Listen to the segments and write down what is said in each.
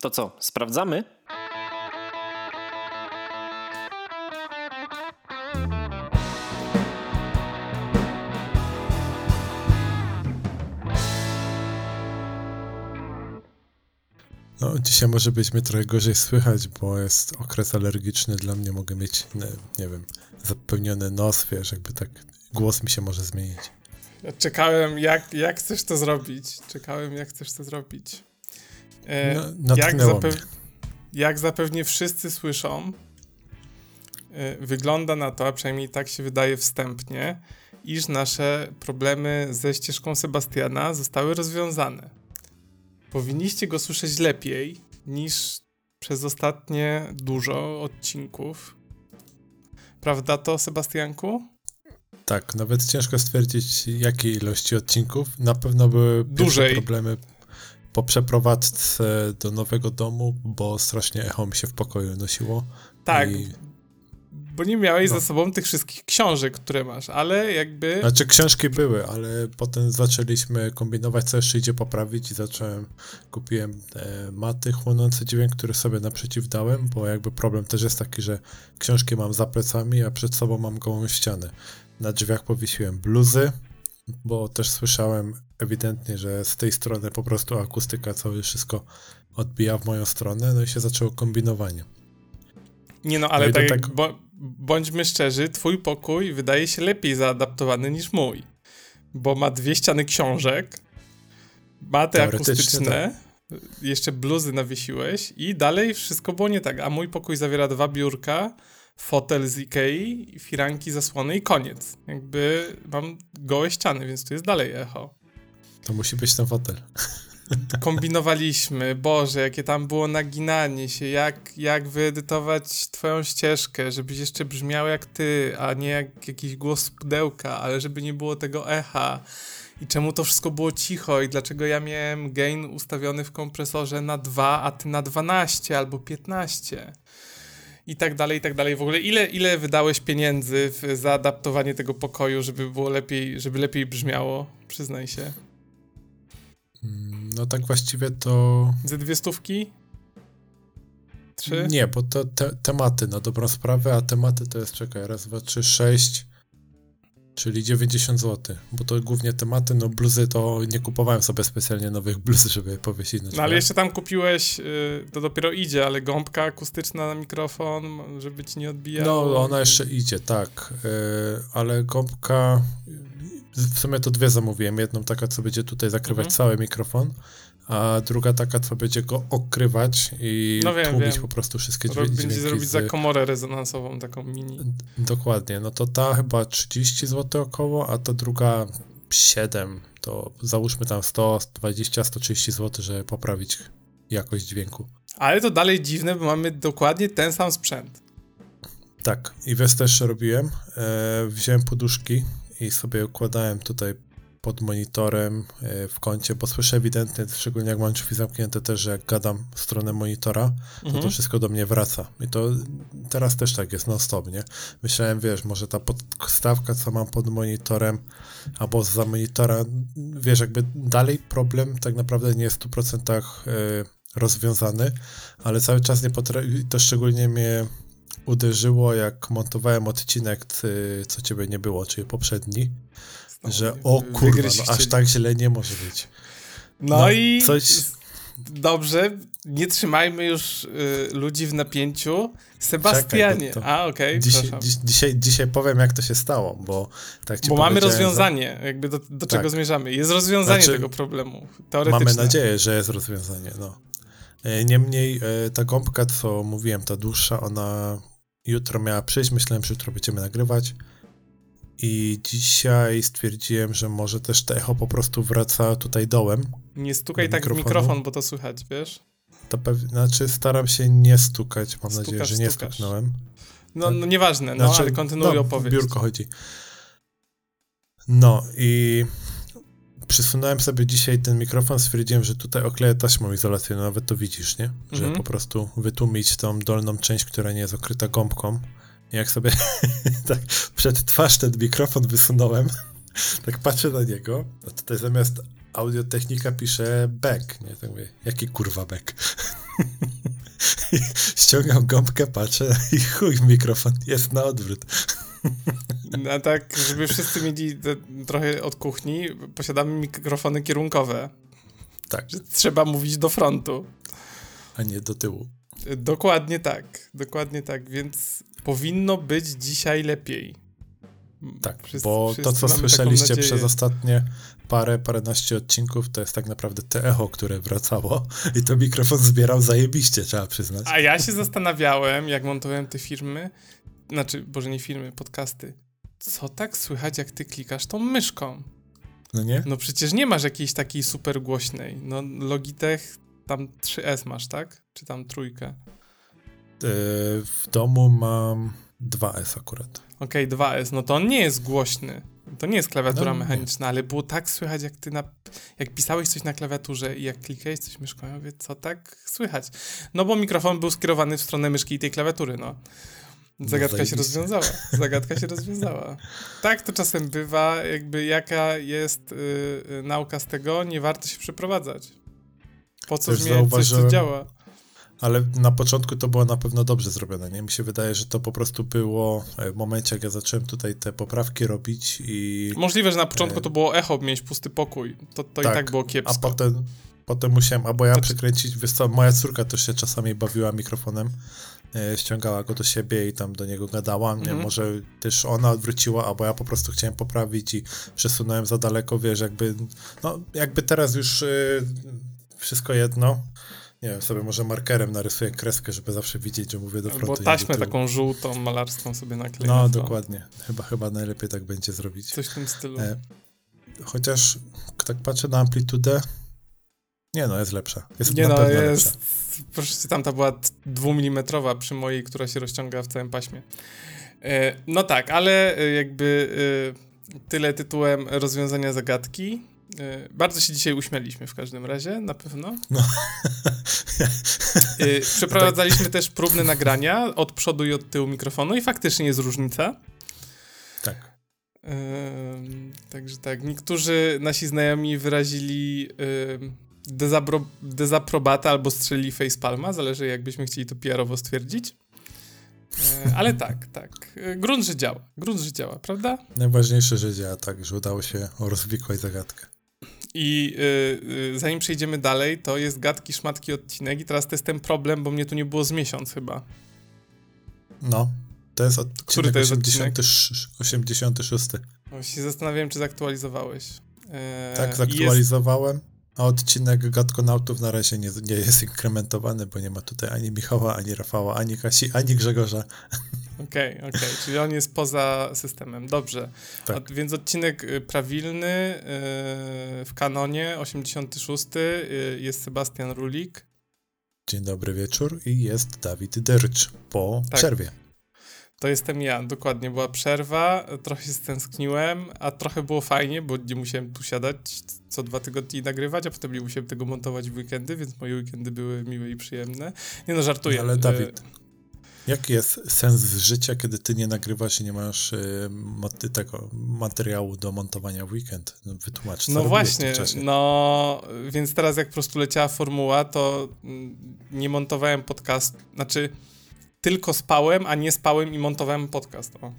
To co, sprawdzamy? No, dzisiaj może być mnie trochę gorzej słychać, bo jest okres alergiczny dla mnie. Mogę mieć, nie, nie wiem, zapełniony nos, wiesz, jakby tak głos mi się może zmienić. Ja czekałem, jak, jak chcesz to zrobić. Czekałem, jak chcesz to zrobić. E, no, jak, jak zapewnie wszyscy słyszą, e, wygląda na to, a przynajmniej tak się wydaje wstępnie, iż nasze problemy ze ścieżką Sebastiana zostały rozwiązane. Powinniście go słyszeć lepiej niż przez ostatnie dużo odcinków. Prawda to, Sebastianku? Tak, nawet ciężko stwierdzić, jakiej ilości odcinków. Na pewno były duże problemy po przeprowadzce do nowego domu, bo strasznie echo mi się w pokoju nosiło. Tak, i... bo nie miałeś no. ze sobą tych wszystkich książek, które masz, ale jakby... Znaczy książki były, ale potem zaczęliśmy kombinować, co jeszcze idzie poprawić i zacząłem, kupiłem e, maty chłonące dźwięk, które sobie naprzeciw dałem, bo jakby problem też jest taki, że książki mam za plecami, a przed sobą mam gołą ścianę. Na drzwiach powiesiłem bluzy, bo też słyszałem ewidentnie, że z tej strony po prostu akustyka całe wszystko odbija w moją stronę, no i się zaczęło kombinowanie. Nie no, ale no tak, tak... Bo, bądźmy szczerzy, twój pokój wydaje się lepiej zaadaptowany niż mój, bo ma dwie ściany książek, ma te akustyczne, tak. jeszcze bluzy nawiesiłeś i dalej wszystko było nie tak, a mój pokój zawiera dwa biurka, fotel z Ikei, firanki, zasłony i koniec. Jakby mam gołe ściany, więc tu jest dalej echo. To musi być ten fotel. Kombinowaliśmy, Boże, jakie tam było naginanie się, jak, jak wyedytować twoją ścieżkę, żebyś jeszcze brzmiał jak ty, a nie jak jakiś głos pudełka, ale żeby nie było tego echa. I czemu to wszystko było cicho i dlaczego ja miałem gain ustawiony w kompresorze na 2, a ty na 12 albo 15 i tak dalej, i tak dalej. W ogóle ile, ile wydałeś pieniędzy w zaadaptowanie tego pokoju, żeby było lepiej, żeby lepiej brzmiało? Przyznaj się. No tak właściwie to... Ze dwie stówki? Trzy? Nie, bo to te, tematy na dobrą sprawę, a tematy to jest, czekaj, raz, dwa, trzy, sześć, czyli 90 zł, bo to głównie tematy, no bluzy to nie kupowałem sobie specjalnie nowych bluz, żeby powiesić na No ale jeszcze tam kupiłeś, y, to dopiero idzie, ale gąbka akustyczna na mikrofon, żeby ci nie odbijało. No, ona jeszcze idzie, tak, y, ale gąbka, w sumie to dwie zamówiłem, jedną taka, co będzie tutaj zakrywać mhm. cały mikrofon, a druga taka, co będzie go okrywać i no wiem, tłumić wiem. po prostu wszystkie dźwięki. Będzie zrobić z... za komorę rezonansową, taką mini. Dokładnie, no to ta chyba 30 zł około, a ta druga 7, to załóżmy tam 120, 130 zł, żeby poprawić jakość dźwięku. Ale to dalej dziwne, bo mamy dokładnie ten sam sprzęt. Tak, i wiesz też robiłem. E, wziąłem poduszki i sobie układałem tutaj pod monitorem e, w kącie, bo słyszę ewidentnie, szczególnie jak mam drzwi zamknięte też, że jak gadam w stronę monitora, to mhm. to wszystko do mnie wraca. I to teraz też tak jest non-stop, nie? Myślałem, wiesz, może ta podstawka, co mam pod monitorem, albo za monitora, wiesz, jakby dalej problem tak naprawdę nie jest w 100% e, rozwiązany, ale cały czas nie potrafię, to szczególnie mnie uderzyło, jak montowałem odcinek, co ciebie nie było, czyli poprzedni, że o kurwa, no aż tak źle nie może być. No, no i coś... dobrze, nie trzymajmy już y, ludzi w napięciu. Sebastianie, Czekaj, a okej, okay, dzisiaj, dziś, dzisiaj, dzisiaj powiem, jak to się stało, bo tak ci Bo mamy rozwiązanie, za... jakby do, do czego tak. zmierzamy. Jest rozwiązanie znaczy, tego problemu, teoretycznie. Mamy nadzieję, że jest rozwiązanie, no. E, niemniej e, ta gąbka, co mówiłem, ta dłuższa, ona jutro miała przyjść, myślałem, że jutro będziemy nagrywać. I dzisiaj stwierdziłem, że może też to echo po prostu wraca tutaj dołem. Nie stukaj tak w mikrofon, bo to słychać, wiesz? To pewnie, znaczy staram się nie stukać, mam stukasz, nadzieję, że nie stukasz. stuknąłem. No, no nieważne, no znaczy, ale kontynuuj no, opowieść. biurko chodzi. No i przysunąłem sobie dzisiaj ten mikrofon, stwierdziłem, że tutaj okleję taśmą izolacyjną, nawet to widzisz, nie? Że mm -hmm. po prostu wytłumić tą dolną część, która nie jest okryta gąbką jak sobie tak przed twarz ten mikrofon wysunąłem, tak patrzę na niego, a tutaj zamiast audiotechnika pisze back, nie? Tak mówię, jaki kurwa back? Ściągam gąbkę, patrzę i chuj, mikrofon jest na odwrót. No tak, żeby wszyscy mieli trochę od kuchni, posiadamy mikrofony kierunkowe. Tak. Trzeba mówić do frontu. A nie do tyłu. Dokładnie tak, dokładnie tak, więc powinno być dzisiaj lepiej. Tak, wszyscy, bo to, co słyszeliście przez ostatnie parę, paręnaście odcinków, to jest tak naprawdę te echo, które wracało i to mikrofon zbierał zajebiście, trzeba przyznać. A ja się zastanawiałem, jak montowałem te firmy, znaczy, boże nie firmy, podcasty, co tak słychać, jak ty klikasz tą myszką? No nie? No przecież nie masz jakiejś takiej super głośnej. No Logitech tam 3S masz, tak? Czy tam trójkę? Yy, w domu mam 2S akurat. Okej, okay, 2S, no to on nie jest głośny. To nie jest klawiatura no, mechaniczna, nie. ale było tak słychać, jak ty na, jak pisałeś coś na klawiaturze i jak klikałeś coś myszką, ja mówię, co tak słychać? No bo mikrofon był skierowany w stronę myszki i tej klawiatury, no. Zagadka no się rozwiązała. Zagadka się rozwiązała. Tak to czasem bywa, jakby jaka jest yy, nauka z tego, nie warto się przeprowadzać. Po co zmieniać coś, co działa? Ale na początku to było na pewno dobrze zrobione, nie? Mi się wydaje, że to po prostu było e, w momencie, jak ja zacząłem tutaj te poprawki robić i... Możliwe, że na początku to było echo, mieć pusty pokój. To, to tak, i tak było kiepsko. A potem, potem musiałem, albo ja znaczy... przekręcić, wiesz co, moja córka też się czasami bawiła mikrofonem, e, ściągała go do siebie i tam do niego gadałam, nie? Mhm. Może też ona odwróciła, albo ja po prostu chciałem poprawić i przesunąłem za daleko, wiesz, jakby, no jakby teraz już y, wszystko jedno, nie wiem, sobie może markerem narysuję kreskę, żeby zawsze widzieć, że mówię do frontu. Bo taśmę taką żółtą, malarską sobie nakleję. No, dokładnie. Chyba, chyba najlepiej tak będzie zrobić. Coś w tym stylu. E, chociaż tak patrzę na amplitudę, nie no, jest lepsza. Jest nie no, jest... Lepsza. Proszę, tamta była dwumilimetrowa przy mojej, która się rozciąga w całym paśmie. E, no tak, ale e, jakby e, tyle tytułem rozwiązania zagadki. Bardzo się dzisiaj uśmialiśmy w każdym razie, na pewno. No. Przeprowadzaliśmy tak. też próbne nagrania od przodu i od tyłu mikrofonu i faktycznie jest różnica. Tak. Także tak, niektórzy nasi znajomi wyrazili dezapro dezaprobatę albo strzelili facepalma, zależy jakbyśmy chcieli to PR-owo stwierdzić. Yy, ale tak, tak. Grunt, że działa. Grunt, że działa, prawda? Najważniejsze, że działa, tak, że udało się rozwikłać zagadkę. I y, zanim przejdziemy dalej, to jest gadki, szmatki, odcinek i teraz to jest ten problem, bo mnie tu nie było z miesiąc chyba. No, to jest odcinek Który to jest 80, odcinek? 86. Właśnie zastanawiałem, czy zaktualizowałeś. Tak, zaktualizowałem. Jest... A odcinek Gatkonautów na razie nie, nie jest inkrementowany, bo nie ma tutaj ani Michała, ani Rafała, ani Kasi, ani Grzegorza. Okej, okay, okej, okay. czyli on jest poza systemem. Dobrze. Tak. Od, więc odcinek y, prawilny yy, w kanonie, 86. Yy, jest Sebastian Rulik. Dzień dobry wieczór i jest Dawid Dercz po tak. przerwie. To jestem ja, dokładnie. Była przerwa, trochę się stęskniłem, a trochę było fajnie, bo nie musiałem tu siadać co dwa tygodnie i nagrywać, a potem nie musiałem tego montować w weekendy, więc moje weekendy były miłe i przyjemne. Nie no, żartuję. No, ale Dawid, Jaki jest sens życia, kiedy ty nie nagrywasz i nie masz y, tego materiału do montowania w weekend? No, wytłumacz, co No właśnie, no więc teraz jak po prostu leciała formuła, to mm, nie montowałem podcast, znaczy tylko spałem, a nie spałem i montowałem podcast. O.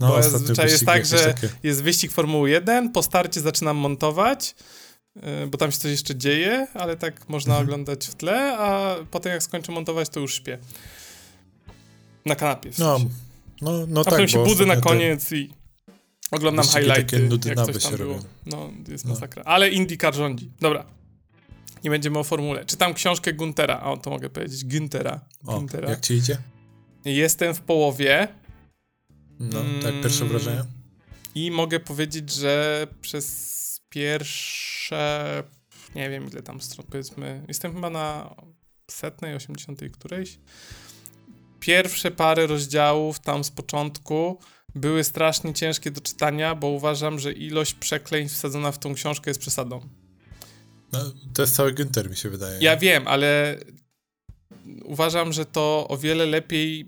No, Bo zazwyczaj jest tak, że takie... jest wyścig Formuły 1, po starcie zaczynam montować, Y, bo tam się coś jeszcze dzieje, ale tak można mhm. oglądać w tle, a potem jak skończę montować, to już śpię. Na kanapie w no, sensie. No, no, no a tak, potem się budzę na koniec i oglądam highlighty, jak coś tam było. Robią. No, jest no. masakra. Ale IndyCar rządzi. Dobra. Nie będziemy o formule. Czytam książkę Guntera. O, to mogę powiedzieć. Güntera. O, jak ci idzie? Jestem w połowie. No, tak, pierwsze mm, wrażenie. I mogę powiedzieć, że przez pierwsze, nie wiem ile tam stron, powiedzmy, jestem chyba na setnej, osiemdziesiątej którejś. Pierwsze parę rozdziałów tam z początku były strasznie ciężkie do czytania, bo uważam, że ilość przekleństw wsadzona w tą książkę jest przesadą. No, to jest cały Günther, mi się wydaje. Ja wiem, ale uważam, że to o wiele lepiej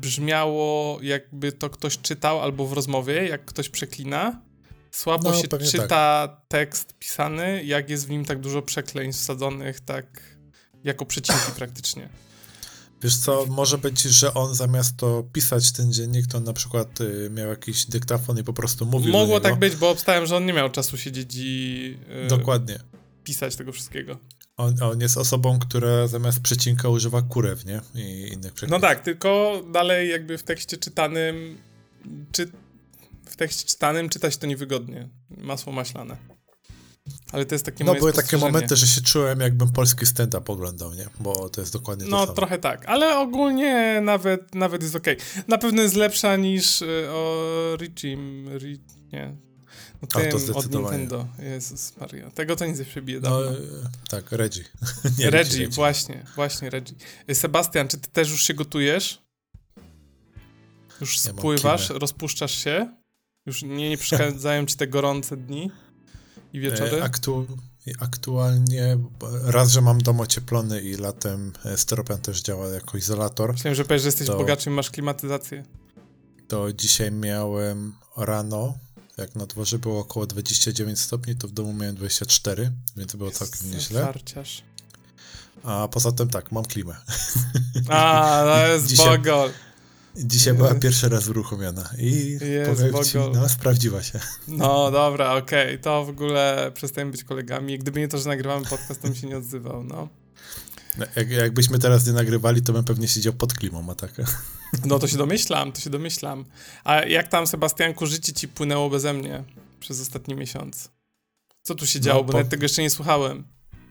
brzmiało, jakby to ktoś czytał albo w rozmowie, jak ktoś przeklina, Słabo No, się czyta tak. tekst pisany, jak jest w nim tak dużo przekleństw wsadzonych, tak jako przecinki praktycznie. Wiesz co, może być, że on zamiast to pisać ten dziennik, to on na przykład y, miał jakiś dyktafon i po prostu mówił Mogło tak być, bo obstałem, że on nie miał czasu siedzieć i y, Dokładnie. Pisać tego wszystkiego. On, on jest osobą, która zamiast przecinka używa kurew, nie? I innych No przekleństw. tak, tylko dalej jakby w tekście czytanym czy w tekście czytanym czytać to niewygodnie. Masło maślane. Ale to jest takie No były takie momenty, że się czułem jakbym polski stand-up oglądał, nie? Bo to jest dokładnie to No samo. trochę tak, ale ogólnie nawet, nawet jest okej. Na pewno jest lepsza niż y, o Regime, Ri, nie. No A, to tym od. Nintendo. Jezus Maria. Tego to nic nie przebije No, dawno. e, tak, Reggie. nie, Reggie, właśnie, właśnie Reggie. Y, Sebastian, czy ty też już się gotujesz? Już Ja spływasz, kimę. rozpuszczasz się? Już nie, nie przeszkadzają ci te gorące dni i wieczory? E, Aktu aktualnie raz, że mam dom ocieplony i latem e, styropian też działa jako izolator, Myślałem, że powiesz, że jesteś to- bogaczy i masz klimatyzację. to dzisiaj miałem rano, jak na dworze było około 29 stopni, to w domu miałem 24, więc było całkiem nieźle. Farciarz. A poza tym tak, mam klimę. A, to jest Dzisiaj- bogol. Dzisiaj była pierwszy raz uruchomiona i Jest powiem ci, no sprawdziła się. No dobra, okej, to w ogóle przestajemy być kolegami. Gdyby nie to, że nagrywamy podcast, to bym się nie odzywał, no. No, Jak, jakbyśmy teraz nie nagrywali, to bym pewnie siedział pod klimą, a tak. No to się domyślam, to się domyślam. A jak tam, Sebastianku, życie ci płynęło beze mnie przez ostatni miesiąc? Co tu się No, działo? Bo po- nawet tego jeszcze nie słuchałem.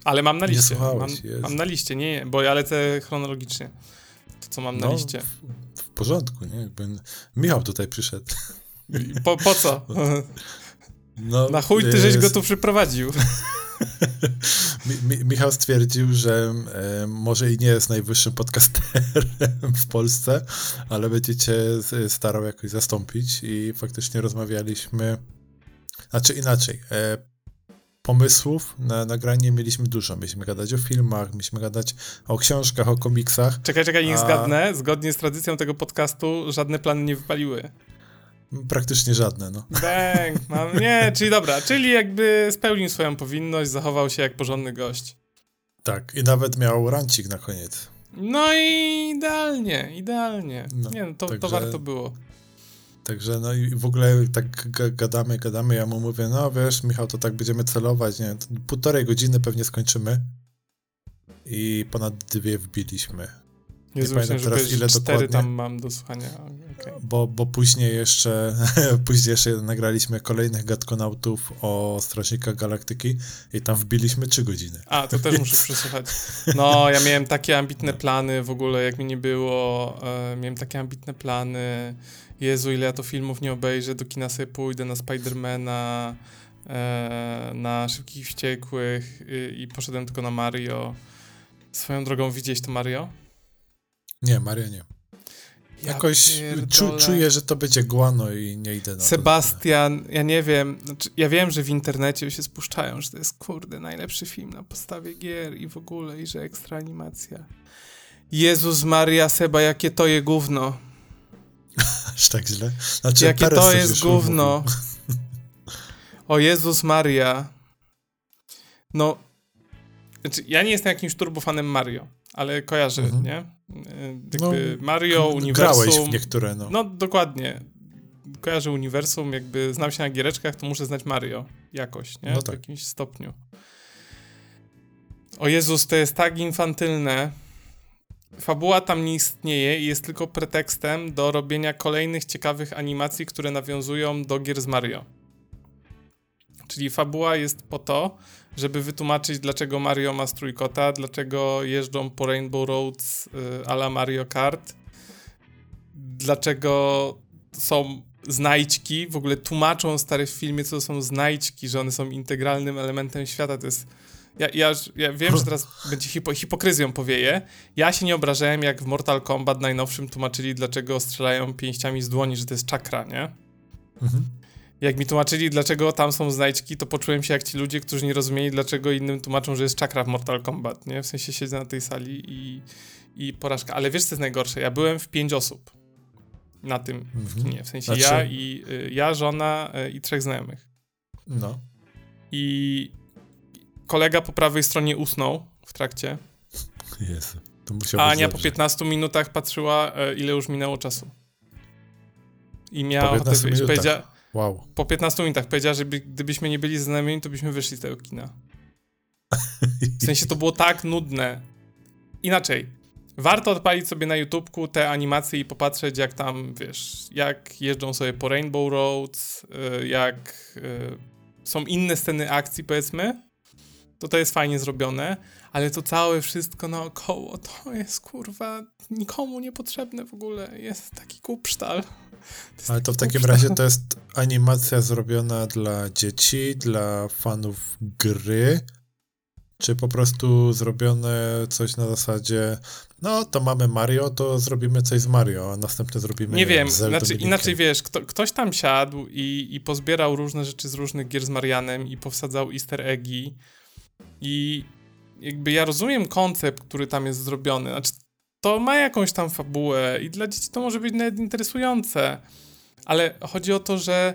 Ale mam na Nie liście. słuchałeś, mam, mam na liście, nie, nie, bo ja lecę chronologicznie. To, co mam na No, liście. W, w porządku, nie? Jakby Michał tutaj przyszedł. Po, po co? No, Na chuj ty żeś e, go tu przyprowadził. Mi, Mi, Michał stwierdził, że e, może i nie jest najwyższym podcasterem w Polsce, ale będzie cię z- starał jakoś zastąpić i faktycznie rozmawialiśmy, znaczy inaczej, e, pomysłów na nagranie mieliśmy dużo. Mieliśmy gadać o filmach, mieliśmy gadać o książkach, o komiksach. Czekaj, czekaj, niech A- zgadnę. Zgodnie z tradycją tego podcastu żadne plany nie wypaliły. Praktycznie żadne, no. Bang, mam, nie, czyli dobra, czyli jakby spełnił swoją powinność, zachował się jak porządny gość. Tak, i nawet miał rancik na koniec. No i idealnie, idealnie. No, nie, no to, to także- warto było. Także no i w ogóle tak ga- gadamy, gadamy, ja mu mówię, no wiesz, Michał, to tak będziemy celować, nie, to półtorej godziny pewnie skończymy i ponad dwie wbiliśmy, Jezu, pamiętam teraz, ile dokładnie. tam mam do słuchania. okej. bo, bo później jeszcze później jeszcze nagraliśmy kolejnych gadkonautów o Strażnikach Galaktyki i tam wbiliśmy trzy godziny. A, to też muszę przesłuchać. No, ja miałem takie ambitne plany w ogóle, jak mi nie było. E, miałem takie ambitne plany. Jezu, ile ja to filmów nie obejrzę, do kina sobie pójdę na Spidermana, e, na Szybkich Wściekłych y, i poszedłem tylko na Mario. Swoją drogą widziałeś to Mario? Nie, Maria nie. Ja Jakoś czu, czuję, że to będzie guano i nie idę na to. Sebastian, ja nie wiem, znaczy, ja wiem, że w internecie się spuszczają, że to jest kurde najlepszy film na podstawie gier i w ogóle, i że ekstra animacja. Jezus Maria Seba, jakie to je gówno. Aż tak źle. Znaczy, Jakie to jest gówno. O Jezus Maria. No, znaczy, ja nie jestem jakimś turbofanem Mario, ale kojarzę, Mhm. nie? Y, Jakby No, Mario, Grałeś uniwersum. w niektóre, no. No, dokładnie. Kojarzę uniwersum, jakby znam się na giereczkach, to muszę znać Mario jakoś, nie? No W tak. jakimś stopniu. O Jezus, to jest tak infantylne. Fabuła tam nie istnieje i jest tylko pretekstem do robienia kolejnych ciekawych animacji, które nawiązują do gier z Mario. Czyli fabuła jest po to, żeby wytłumaczyć, dlaczego Mario ma strój kota, dlaczego jeżdżą po Rainbow Roads y, a la Mario Kart, dlaczego są znajdźki, w ogóle tłumaczą stary w filmie, co to są znajdźki, że one są integralnym elementem świata, to jest... Ja, ja, ja wiem, że teraz będzie hipo, hipokryzją powieje. Ja się nie obrażałem, jak w Mortal Kombat najnowszym tłumaczyli, dlaczego strzelają pięściami z dłoni, że to jest czakra, nie? Mhm. Jak mi tłumaczyli, dlaczego tam są znajdźki, to poczułem się jak ci ludzie, którzy nie rozumieli, dlaczego innym tłumaczą, że jest czakra w Mortal Kombat, nie? W sensie siedzę na tej sali i, i porażka. Ale wiesz, co jest najgorsze? Ja byłem w pięć osób na tym w Mhm. kinie. W sensie Znaczy- ja i y, ja, żona y, i trzech znajomych. No. I kolega po prawej stronie usnął w trakcie. Jezu. To A Ania po 15 minutach patrzyła, e, ile już minęło czasu. I miała ochotę wyjść. Wow. Po 15 minutach powiedziała, że gdybyśmy nie byli znamieni, to byśmy wyszli z tego kina. W sensie to było tak nudne. Inaczej. Warto odpalić sobie na YouTubeku te animacje i popatrzeć, jak tam, wiesz, jak jeżdżą sobie po Rainbow Roads, y, jak y, są inne sceny akcji, powiedzmy. To to jest fajnie zrobione, ale to całe wszystko naokoło to jest kurwa nikomu niepotrzebne w ogóle. Jest taki kupsztal. To ale to w takim razie to jest animacja zrobiona dla dzieci, dla fanów gry, czy po prostu zrobione coś na zasadzie, no to mamy Mario, to zrobimy coś z Mario, a następnie zrobimy. Nie, wiem, znaczy, inaczej wiesz, kto, ktoś tam siadł i, i pozbierał różne rzeczy z różnych gier z Marianem i powsadzał easter eggi. I jakby ja rozumiem koncept, który tam jest zrobiony. Znaczy, to ma jakąś tam fabułę i dla dzieci to może być nawet interesujące, ale chodzi o to, że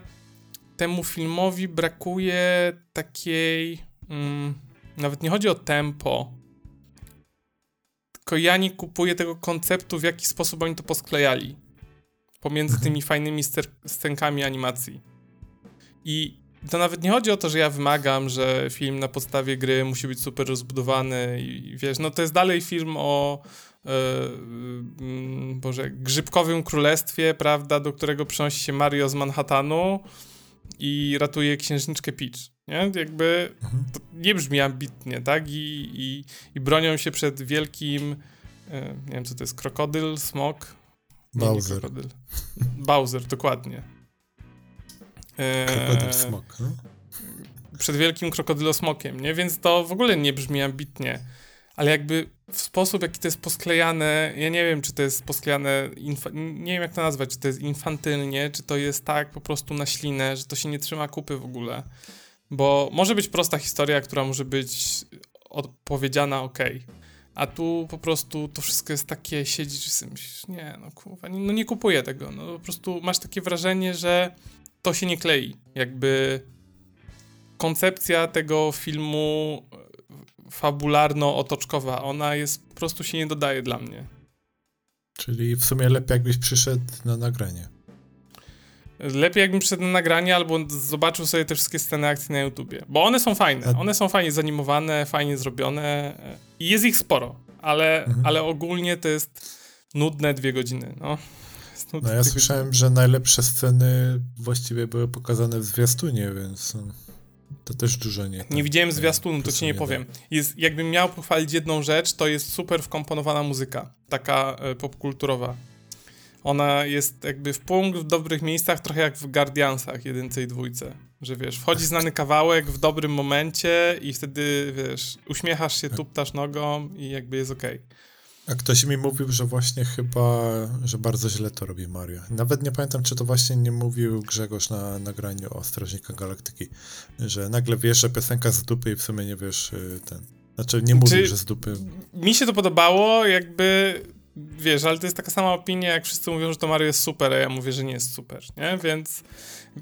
temu filmowi brakuje takiej. Mm, nawet nie chodzi o tempo. Tylko ja nie kupuję tego konceptu, w jaki sposób oni to posklejali. Pomiędzy mhm. tymi fajnymi scenkami animacji. I to nawet nie chodzi o to, że ja wymagam, że film na podstawie gry musi być super rozbudowany i wiesz, no to jest dalej film o yy, yy, Boże, grzybkowym królestwie, prawda, do którego przynosi się Mario z Manhattanu i ratuje księżniczkę Peach. Nie? Jakby mhm. to nie brzmi ambitnie, tak? I, i, i bronią się przed wielkim, yy, nie wiem co to jest, krokodyl, smok? Bowser. Bowser, dokładnie. Krokodyl smok, no? Przed wielkim krokodylosmokiem, nie? Więc to w ogóle nie brzmi ambitnie. Ale jakby w sposób, jaki to jest posklejane, ja nie wiem, czy to jest posklejane, nie wiem jak to nazwać, czy to jest infantylnie, czy to jest tak po prostu na ślinę, że to się nie trzyma kupy w ogóle. Bo może być prosta historia, która może być odpowiedziana ok. A tu po prostu to wszystko jest takie, siedzisz i myślisz, nie, no kurwa, nie, no nie kupuję tego. No po prostu masz takie wrażenie, że to się nie klei. Jakby koncepcja tego filmu fabularno-otoczkowa, ona jest, po prostu się nie dodaje dla mnie. Czyli w sumie lepiej jakbyś przyszedł na nagranie. Lepiej jakbym przyszedł na nagranie albo zobaczył sobie te wszystkie sceny akcji na YouTubie. Bo one są fajne. One są fajnie zanimowane, fajnie zrobione i jest ich sporo. Ale, mhm. ale ogólnie to jest nudne dwie godziny. No. No ja słyszałem, że najlepsze sceny właściwie były pokazane w zwiastunie, więc no, to też dużo nie. Nie widziałem zwiastunu, to ci nie powiem. Jest, jakbym miał pochwalić jedną rzecz, to jest super wkomponowana muzyka, taka e, popkulturowa. Ona jest jakby w punkt w dobrych miejscach, trochę jak w Guardiansach jedynce i dwójce. Że wiesz, wchodzi znany kawałek w dobrym momencie i wtedy, wiesz, uśmiechasz się, tuptasz nogą i jakby jest okej. Okay. A ktoś mi mówił, że właśnie chyba, że bardzo źle to robi Mario. Nawet nie pamiętam, czy to właśnie nie mówił Grzegorz na nagraniu o Strażnika Galaktyki, że nagle wiesz, że piosenka z dupy i w sumie nie wiesz y, ten. Znaczy nie mówił, czy że z dupy. Mi się to podobało, jakby wiesz, ale to jest taka sama opinia, jak wszyscy mówią, że to Mario jest super, a ja mówię, że nie jest super, nie? Więc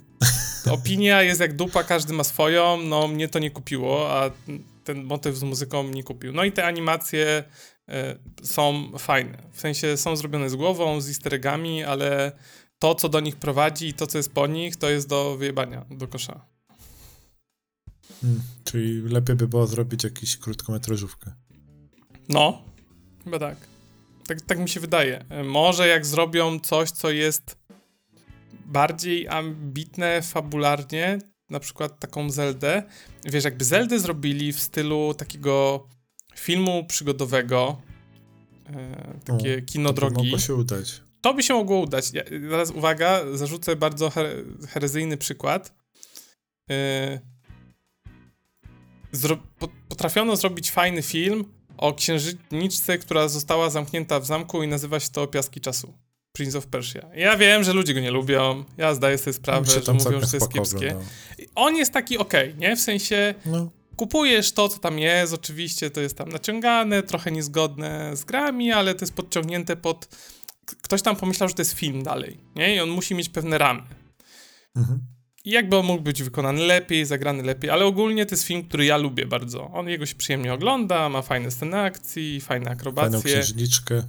opinia jest jak dupa, każdy ma swoją, no mnie to nie kupiło, a ten motyw z muzyką nie kupił. No i te animacje są fajne. W sensie są zrobione z głową, z easter eggami, ale to, co do nich prowadzi i to, co jest po nich, to jest do wyjebania, do kosza. Hmm, czyli lepiej by było zrobić jakąś krótkometrażówkę. No, chyba tak. tak. Tak mi się wydaje. E, może jak zrobią coś, co jest bardziej ambitne fabularnie, na przykład taką Zeldę. Wiesz, jakby Zeldę zrobili w stylu takiego filmu przygodowego, e, takie o, kino drogi. To by mogło się udać. To by się mogło udać. Ja, teraz uwaga, zarzucę bardzo her herezyjny przykład. E, zro potrafiono zrobić fajny film o księżniczce, która została zamknięta w zamku i nazywa się to Piaski Czasu. Prince of Persia. Ja wiem, że ludzie go nie lubią. Ja zdaję sobie sprawę, że mówią, że to jest kiepskie. On jest taki okej, okay, nie? W sensie no kupujesz to, co tam jest, oczywiście to jest tam naciągane, trochę niezgodne z grami, ale to jest podciągnięte pod... Ktoś tam pomyślał, że to jest film dalej, nie? I on musi mieć pewne ramy. Mhm. jakby on mógł być wykonany lepiej, zagrany lepiej, ale ogólnie to jest film, który ja lubię bardzo. On jego się przyjemnie ogląda, ma fajne sceny akcji, fajne akrobacje. Fajną księżniczkę.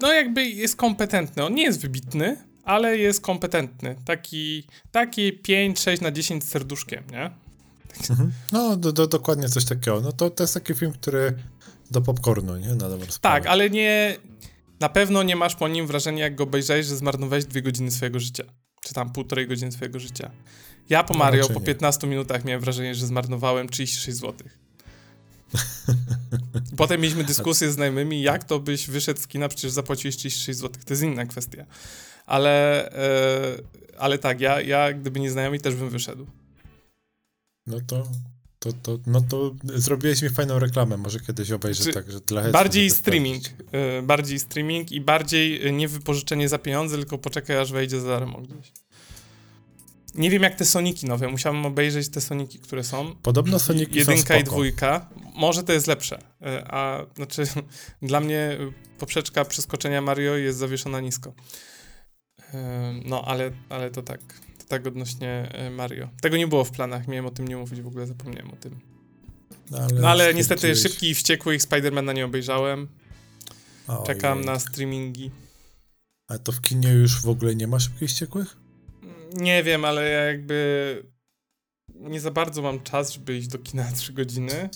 No jakby jest kompetentny. On nie jest wybitny, ale jest kompetentny. Taki, taki 5, 6 na 10 z serduszkiem, nie? Mhm. No, do, do, dokładnie coś takiego. No to, to jest taki film, który do popcornu, nie? Na dobrą Tak, ale nie... Na pewno nie masz po nim wrażenia, jak go obejrzałeś, że zmarnowałeś dwie godziny swojego życia. Czy tam półtorej godziny swojego życia. Ja po no, Mario po 15 nie. minutach miałem wrażenie, że zmarnowałem 36 zł. Potem mieliśmy dyskusję z znajomymi, jak to byś wyszedł z kina, przecież zapłaciłeś 36 zł. To jest inna kwestia. Ale, yy, ale tak, ja, ja gdyby nie znajomi, też bym wyszedł. No to, to, to, no to zrobiłeś mi fajną reklamę, może kiedyś obejrzę Czy tak, że dla Bardziej streaming, yy, bardziej streaming i bardziej y, nie wypożyczenie za pieniądze, tylko poczekaj aż wejdzie za darmo gdzieś. Nie wiem jak te Soniki nowe, musiałem obejrzeć te Soniki, które są. Podobno Soniki Jedynka są i dwójka. Może to jest lepsze, y, a znaczy dla mnie poprzeczka przeskoczenia Mario jest zawieszona nisko. No, ale, ale to tak tak odnośnie e, Mario. Tego nie było w planach, miałem o tym nie mówić, w ogóle zapomniałem o tym. No ale, no, ale niestety szybki i wściekłych Spidermana nie obejrzałem. Czekam na streamingi. A to w kinie już w ogóle nie ma szybkich wściekłych? Nie wiem, ale ja jakby nie za bardzo mam czas, żeby iść do kina 3 godziny.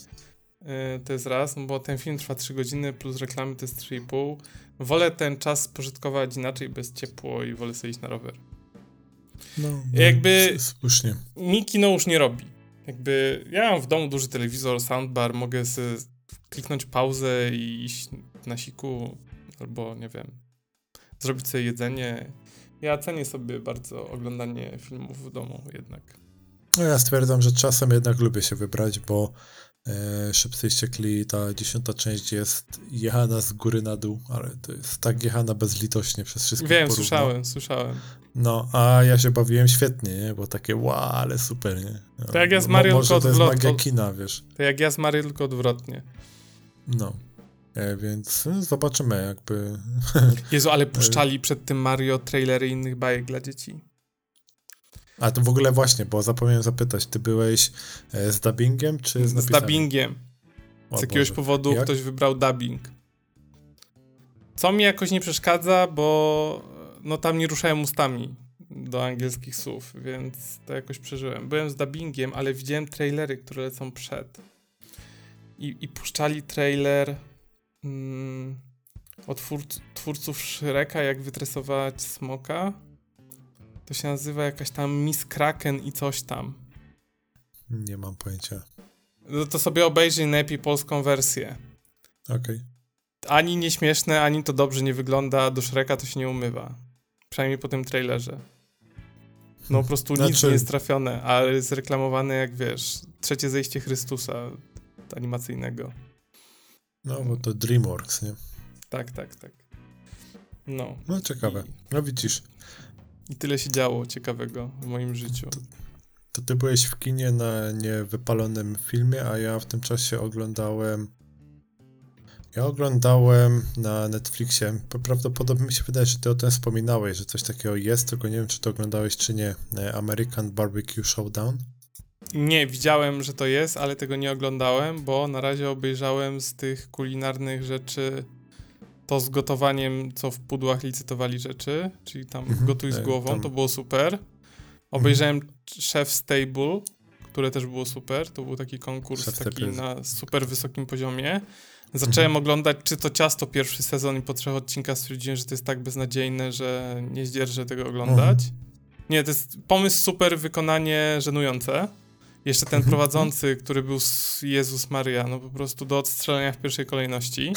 E, to jest raz, no bo ten film trwa 3 godziny plus reklamy to jest 3,5. Wolę ten czas spożytkować inaczej, bez ciepło i wolę sobie iść na rower. No, no, jakby słusznie. mi kino już nie robi. Jakby ja mam w domu duży telewizor, soundbar, mogę kliknąć pauzę i iść na siku albo nie wiem, zrobić sobie jedzenie. Ja cenię sobie bardzo oglądanie filmów w domu jednak. No ja stwierdzam, że czasem jednak lubię się wybrać, bo Szybcy Ściekli, ta dziesiąta część jest jechana z góry na dół, ale to jest tak jechana bezlitośnie przez wszystkich Wiem, porówno. słyszałem, słyszałem. No, a ja się bawiłem świetnie, nie? Bo takie, wow, ale super, nie? No, to jak ja z Mario Może to jest magia kina, wiesz. To jak ja z Mario tylko odwrotnie. No. E, więc no, zobaczymy jakby... Jezu, ale puszczali przed tym Mario trailery innych bajek dla dzieci. A to w ogóle właśnie, bo zapomniałem zapytać, ty byłeś e, z dubbingiem czy z napisami? Z dubbingiem. Z jakiegoś Boże. powodu Jak? ktoś wybrał dubbing. Co mi jakoś nie przeszkadza, bo no tam nie ruszałem ustami do angielskich słów, więc to jakoś przeżyłem. Byłem z dubbingiem, ale widziałem trailery, które lecą przed. I, i puszczali trailer mm, od twórc, twórców Shreka, jak wytresować smoka. To się nazywa jakaś tam Miss Kraken i coś tam. Nie mam pojęcia. No to sobie obejrzyj najlepiej polską wersję. Okej. Okay. Ani nieśmieszne, ani to dobrze nie wygląda, do Shreka to się nie umywa. Przynajmniej po tym trailerze. No po prostu znaczy... nic nie jest trafione, ale jest reklamowane jak wiesz, trzecie zejście Chrystusa animacyjnego. No, bo to DreamWorks, nie? Tak, tak, tak. No. No ciekawe. No widzisz. I tyle się działo ciekawego w moim życiu. To, to ty byłeś w kinie na niewypalonym filmie, a ja w tym czasie oglądałem ja oglądałem na Netflixie, prawdopodobnie mi się wydaje, że ty o tym wspominałeś, że coś takiego jest, tylko nie wiem, czy to oglądałeś, czy nie. E, American Barbecue Showdown? Nie, widziałem, że to jest, ale tego nie oglądałem, bo na razie obejrzałem z tych kulinarnych rzeczy to z gotowaniem, co w pudłach licytowali rzeczy, czyli tam mhm, gotuj z e, głową, tam... to było super. Obejrzałem mhm. Chef Stable, które też było super. To był taki konkurs Chef taki na super wysokim poziomie. Zacząłem mhm. oglądać czy to ciasto pierwszy sezon i po trzech odcinkach stwierdziłem, że to jest tak beznadziejne, że nie zdzierżę tego oglądać. Mhm. Nie, to jest pomysł super, wykonanie żenujące. Jeszcze ten prowadzący, który był Jezus Maria, no po prostu do odstrzelenia w pierwszej kolejności.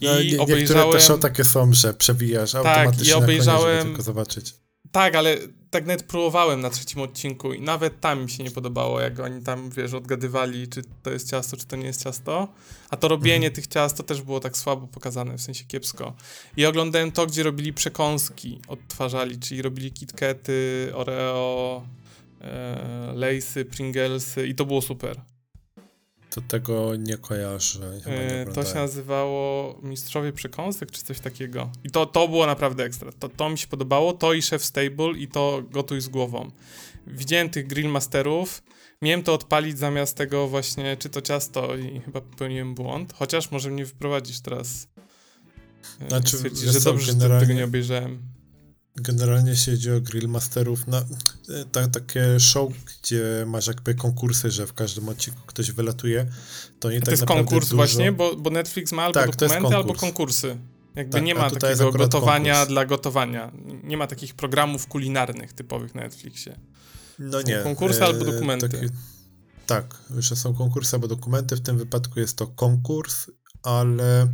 No, I nie, obejrzałem... Te takie są, że przewijasz tak, automatycznie i obejrzałem... Koniec, tylko zobaczyć. Tak, ale tak nawet próbowałem na trzecim odcinku i nawet tam mi się nie podobało, jak oni tam, wiesz, odgadywali, czy to jest ciasto, czy to nie jest ciasto. A to robienie mhm. tych ciast to też było tak słabo pokazane, w sensie kiepsko. I oglądałem to, gdzie robili przekąski, odtwarzali, czyli robili KitKaty, Oreo, Lejsy, Pringlesy i to było super. To tego nie kojarzę. Nie to się nazywało Mistrzowie Przekąsek, czy coś takiego. I to, to było naprawdę ekstra. To, to mi się podobało. To i Chef Stable i to Gotuj z głową. Widziałem tych grillmasterów. Miałem to odpalić zamiast tego właśnie, czy to ciasto i chyba popełniłem błąd. Chociaż może mnie wyprowadzić teraz. Znaczy, że dobrze, że tego nie obejrzałem generalnie się jedzie o Grillmasterów na ta, takie show, gdzie masz jakby konkursy, że w każdym odcinku ktoś wylatuje, to nie tak to jest konkurs dużo... właśnie, bo, bo Netflix ma albo tak, dokumenty, albo konkursy. Jakby tak, nie ma takiego gotowania konkurs. dla gotowania. Nie ma takich programów kulinarnych typowych na Netflixie. No nie. Konkursy e, albo dokumenty. Taki, tak, że są konkursy albo dokumenty. W tym wypadku jest to konkurs, ale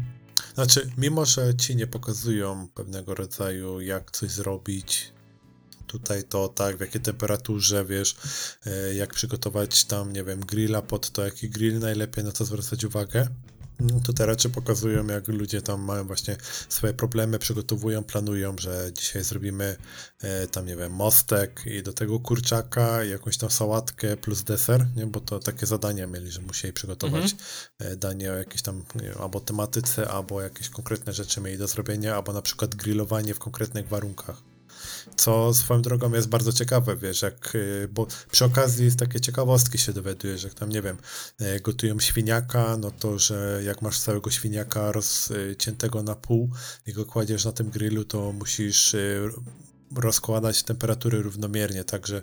znaczy, mimo że ci nie pokazują pewnego rodzaju, jak coś zrobić, tutaj to tak, w jakiej temperaturze, wiesz, e, jak przygotować tam, nie wiem, grilla pod to, jaki grill najlepiej, na co zwracać uwagę. No tutaj raczej pokazują, jak ludzie tam mają właśnie swoje problemy, przygotowują, planują, że dzisiaj zrobimy e, tam, nie wiem, mostek i do tego kurczaka, jakąś tam sałatkę plus deser, nie? bo to takie zadania mieli, że musieli przygotować mhm. e, danie o jakiejś tam wiem, albo tematyce, albo jakieś konkretne rzeczy mieli do zrobienia, albo na przykład grillowanie w konkretnych warunkach. Co swoją drogą jest bardzo ciekawe, wiesz, jak, y, bo przy okazji takie ciekawostki się dowiadujesz, jak tam, nie wiem, e, gotują świniaka, no to, że jak masz całego świniaka rozciętego na pół i go kładziesz na tym grillu, to musisz y, rozkładać temperatury równomiernie, także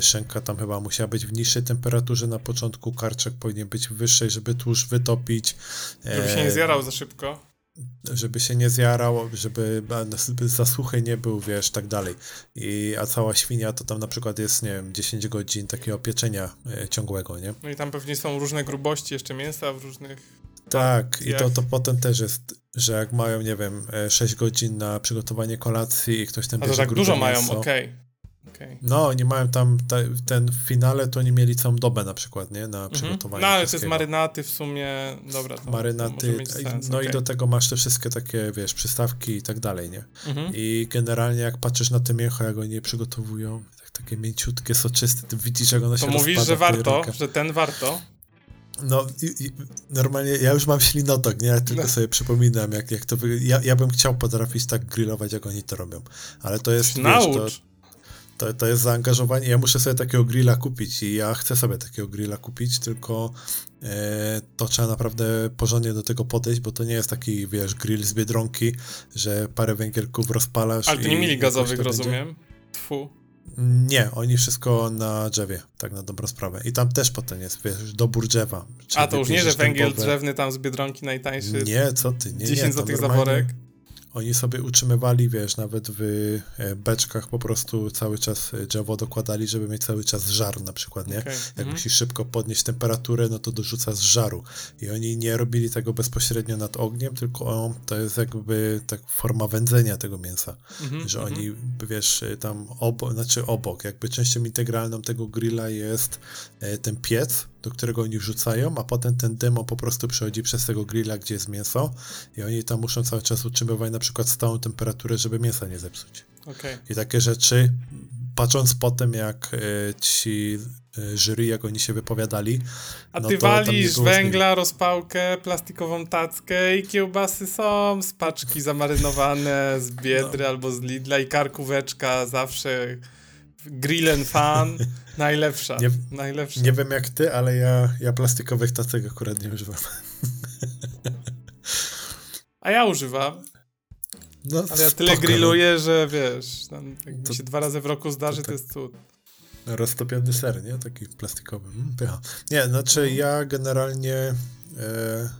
szynka tam chyba musiała być w niższej temperaturze na początku, karczek powinien być wyższej, żeby tłuszcz wytopić. Żeby się nie e, zjarał za szybko żeby się nie zjarał, żeby zasuchy nie był, wiesz, tak dalej. I, a cała świnia to tam na przykład jest, nie wiem, 10 godzin takiego pieczenia e, ciągłego, nie? No i tam pewnie są różne grubości jeszcze mięsa w różnych... Tak, i to, to potem też jest, że jak mają, nie wiem, 6 e, godzin na przygotowanie kolacji i ktoś tam bierze A to tak dużo mają, okej. Okay. Okay. No, oni mają tam te, ten w finale, to oni mieli całą dobę na przykład, nie? Na mhm. przygotowanie. No, ale to jest marynaty w sumie, dobra. To, marynaty, to no okay. i do tego masz te wszystkie takie, wiesz, przystawki i tak dalej, nie? Mhm. I generalnie jak patrzysz na te mięcho, jak oni je przygotowują, tak, takie mięciutkie, soczyste, ty widzisz, jak ono to się To mówisz, że warto, że ten warto? No, i, i, normalnie ja już mam ślinotok, nie? Ja tylko no. sobie przypominam, jak, jak to wy... ja, ja bym chciał potrafić tak grillować, jak oni to robią. Ale to jest, wiesz, to, to, to jest zaangażowanie. Ja muszę sobie takiego grilla kupić i ja chcę sobie takiego grilla kupić, tylko e, to trzeba naprawdę porządnie do tego podejść, bo to nie jest taki, wiesz, grill z biedronki, że parę węgielków rozpalasz. Ale to nie mieli gazowych, rozumiem? Tfu. Nie, oni wszystko na drzewie, tak na dobrą sprawę. I tam też potem jest, wiesz, dobór drzewa. A to już nie, że węgiel drzewny tam z Biedronki najtańszy. Nie, co ty, nie, 10 nie, złotych za worek. Oni sobie utrzymywali, wiesz, nawet w e, beczkach po prostu cały czas drzewo dokładali, żeby mieć cały czas żar na przykład, nie? Okay. Jak mm. musisz szybko podnieść temperaturę, no to dorzuca z żaru. I oni nie robili tego bezpośrednio nad ogniem, tylko to jest jakby tak forma wędzenia tego mięsa. Mm -hmm, że mm -hmm. oni, wiesz, tam obok, znaczy obok, jakby częścią integralną tego grilla jest e, ten piec, do którego oni wrzucają, a potem ten demo po prostu przechodzi przez tego grilla, gdzie jest mięso i oni tam muszą cały czas utrzymywać na przykład stałą temperaturę, żeby mięsa nie zepsuć. Okay. I takie rzeczy, patrząc potem jak y, ci y, jury, jak oni się wypowiadali. A no ty walisz węgla, rozpałkę, plastikową tackę i kiełbasy są z paczki zamarynowane z Biedry no. albo z Lidla i karkóweczka zawsze Grillen fan, najlepsza, nie, najlepsza. Nie wiem jak ty, ale ja, ja plastikowych tacek akurat nie używam. A ja używam. No, ale ja tyle spoko, grilluję, no. że wiesz, tam, jak to, się dwa razy w roku zdarzy, to, tak, to jest cud. Roztopiony ser, nie? Taki plastikowy. Mm, Nie, znaczy mhm. ja generalnie e,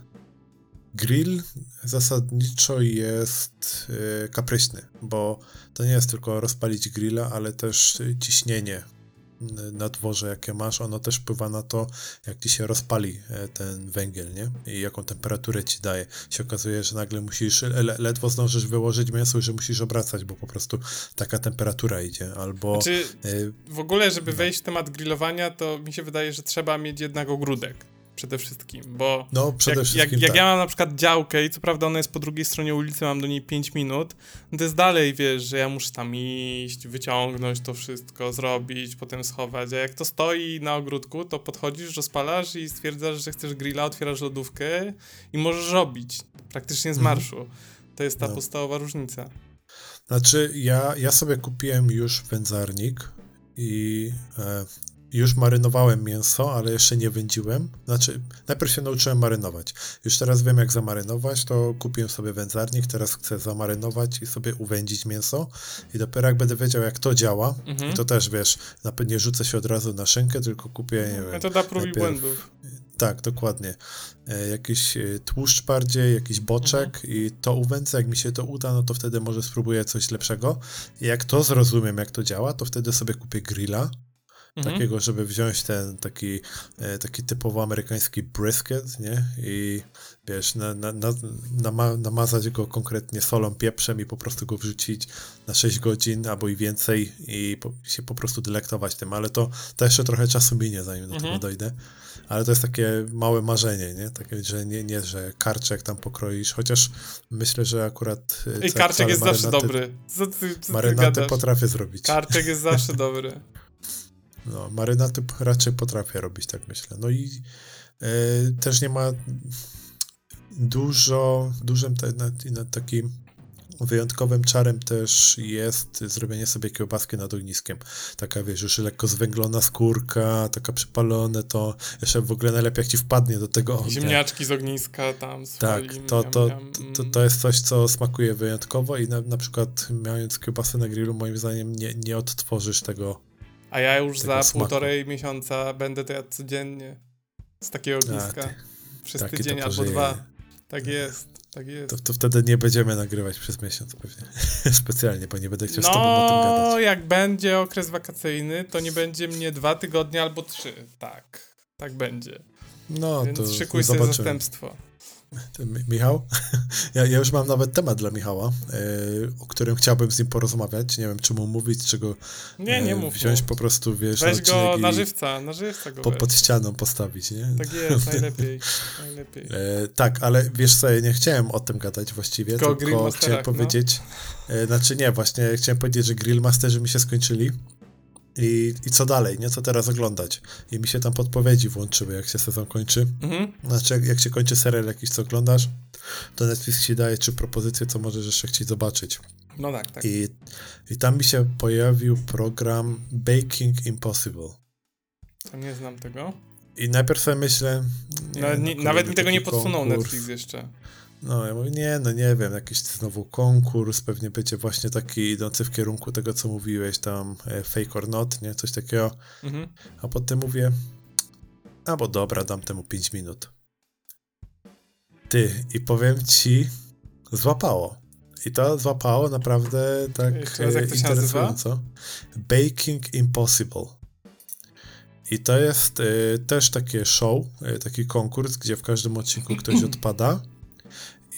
grill zasadniczo jest e, kapryśny, bo to nie jest tylko rozpalić grilla, ale też ciśnienie na dworze, jakie masz, ono też wpływa na to, jak ci się rozpali e, ten węgiel, nie? I jaką temperaturę ci daje. Się okazuje, że nagle musisz, ledwo zdążysz wyłożyć mięso i że musisz obracać, bo po prostu taka temperatura idzie, albo... Znaczy, w ogóle, żeby no. wejść w temat grillowania, to mi się wydaje, że trzeba mieć jednak ogródek. Przede wszystkim, bo no, przede jak, wszystkim jak, jak tak. ja mam na przykład działkę i co prawda ona jest po drugiej stronie ulicy, mam do niej 5 minut, no to jest dalej, wiesz, że ja muszę tam iść, wyciągnąć to wszystko, zrobić, potem schować, a jak to stoi na ogródku, to podchodzisz, rozpalasz i stwierdzasz, że chcesz grilla, otwierasz lodówkę i możesz robić, praktycznie z Mhm. marszu. To jest ta No. podstawowa różnica. Znaczy, ja, ja sobie kupiłem już wędzarnik i e, już marynowałem mięso, ale jeszcze nie wędziłem. Znaczy, najpierw się nauczyłem marynować. Już teraz wiem, jak zamarynować, to kupiłem sobie wędzarnik, teraz chcę zamarynować i sobie uwędzić mięso. I dopiero jak będę wiedział, jak to działa, Mhm. i to też, wiesz, nie rzucę się od razu na szynkę, tylko kupię, nie wiem, Metoda prób i najpierw- błędów. tak, dokładnie. E, jakiś e, tłuszcz bardziej, jakiś boczek i to uwędzę. Jak mi się to uda, no to wtedy może spróbuję coś lepszego. I jak to zrozumiem, jak to działa, to wtedy sobie kupię grilla. Mhm. Takiego, żeby wziąć ten taki, e, taki typowo amerykański brisket, nie? I wiesz, na, na, na, nama, namazać go konkretnie solą, pieprzem i po prostu go wrzucić na 6 godzin albo i więcej i po, się po prostu delektować tym, ale to, to jeszcze trochę czasu minie, zanim do Mhm. tego dojdę. Ale to jest takie małe marzenie, nie? Takie, że nie, nie, że karczek tam pokroisz, chociaż myślę, że akurat e, I karczek jest zawsze marynaty- dobry. Co ty, co ty Marynaty potrafię zrobić. Karczek jest zawsze dobry. No, marynaty raczej potrafię robić, tak myślę. No i e, też nie ma dużo, dużym te, takim wyjątkowym czarem też jest zrobienie sobie kiełbaski nad ogniskiem. Taka, wiesz, już lekko zwęglona skórka, taka przypalone, to jeszcze w ogóle najlepiej jak ci wpadnie do tego ognia. Ziemniaczki z ogniska tam z Tak, to, to, miam, to, to jest coś, co smakuje wyjątkowo i na, na przykład mając kiełbasę na grillu, moim zdaniem nie, nie odtworzysz tego A ja już za smaku. półtorej miesiąca będę to jadł codziennie. Z takiego ogniska. ty- Przez takie to tydzień albo dwa. Tak jest, tak jest. To, to wtedy nie będziemy nagrywać przez miesiąc pewnie. Specjalnie, bo nie będę chciał z tobą o tym No, gadać. jak będzie okres wakacyjny, to nie będzie mnie dwa tygodnie albo trzy. Tak, tak będzie. No Więc to szykuj sobie zobaczymy. zastępstwo. Michał? Ja, ja już mam nawet temat dla Michała, e, o którym chciałbym z nim porozmawiać. Nie wiem, czy mu mówić, czy go Nie, nie e, mów. wziąć po prostu, wiesz, Weź go na żywca, na żywca go po, pod ścianą postawić, nie? Tak jest, najlepiej, najlepiej. E, tak, ale wiesz co, ja nie chciałem o tym gadać właściwie, Tylko tylko chciałem no. powiedzieć, e, znaczy nie, właśnie chciałem powiedzieć, że Grillmasterzy mi się skończyli i, i co dalej, nie? Co teraz oglądać? I mi się tam podpowiedzi włączyły, jak się sezon kończy. Mhm. Znaczy, jak, jak się kończy serial jakiś, co oglądasz, to Netflix ci daje trzy propozycje, co możesz jeszcze chcieć zobaczyć. No tak, tak. I, I tam mi się pojawił program Baking Impossible. To nie znam tego. I najpierw sobie myślę... no nie, nawet mi tego nie podsunął. Netflix jeszcze. No, ja mówię, nie, no nie wiem, jakiś znowu konkurs, pewnie będzie właśnie taki idący w kierunku tego, co mówiłeś, tam e, fake or not, nie, coś takiego. Mhm. A potem mówię, a bo dobra, dam temu 5 minut. Ty, i powiem ci, złapało. I to złapało naprawdę tak Jeszcze raz, jak e, to interesująco. Baking Impossible. I to jest e, też takie show, e, taki konkurs, gdzie w każdym odcinku ktoś odpada.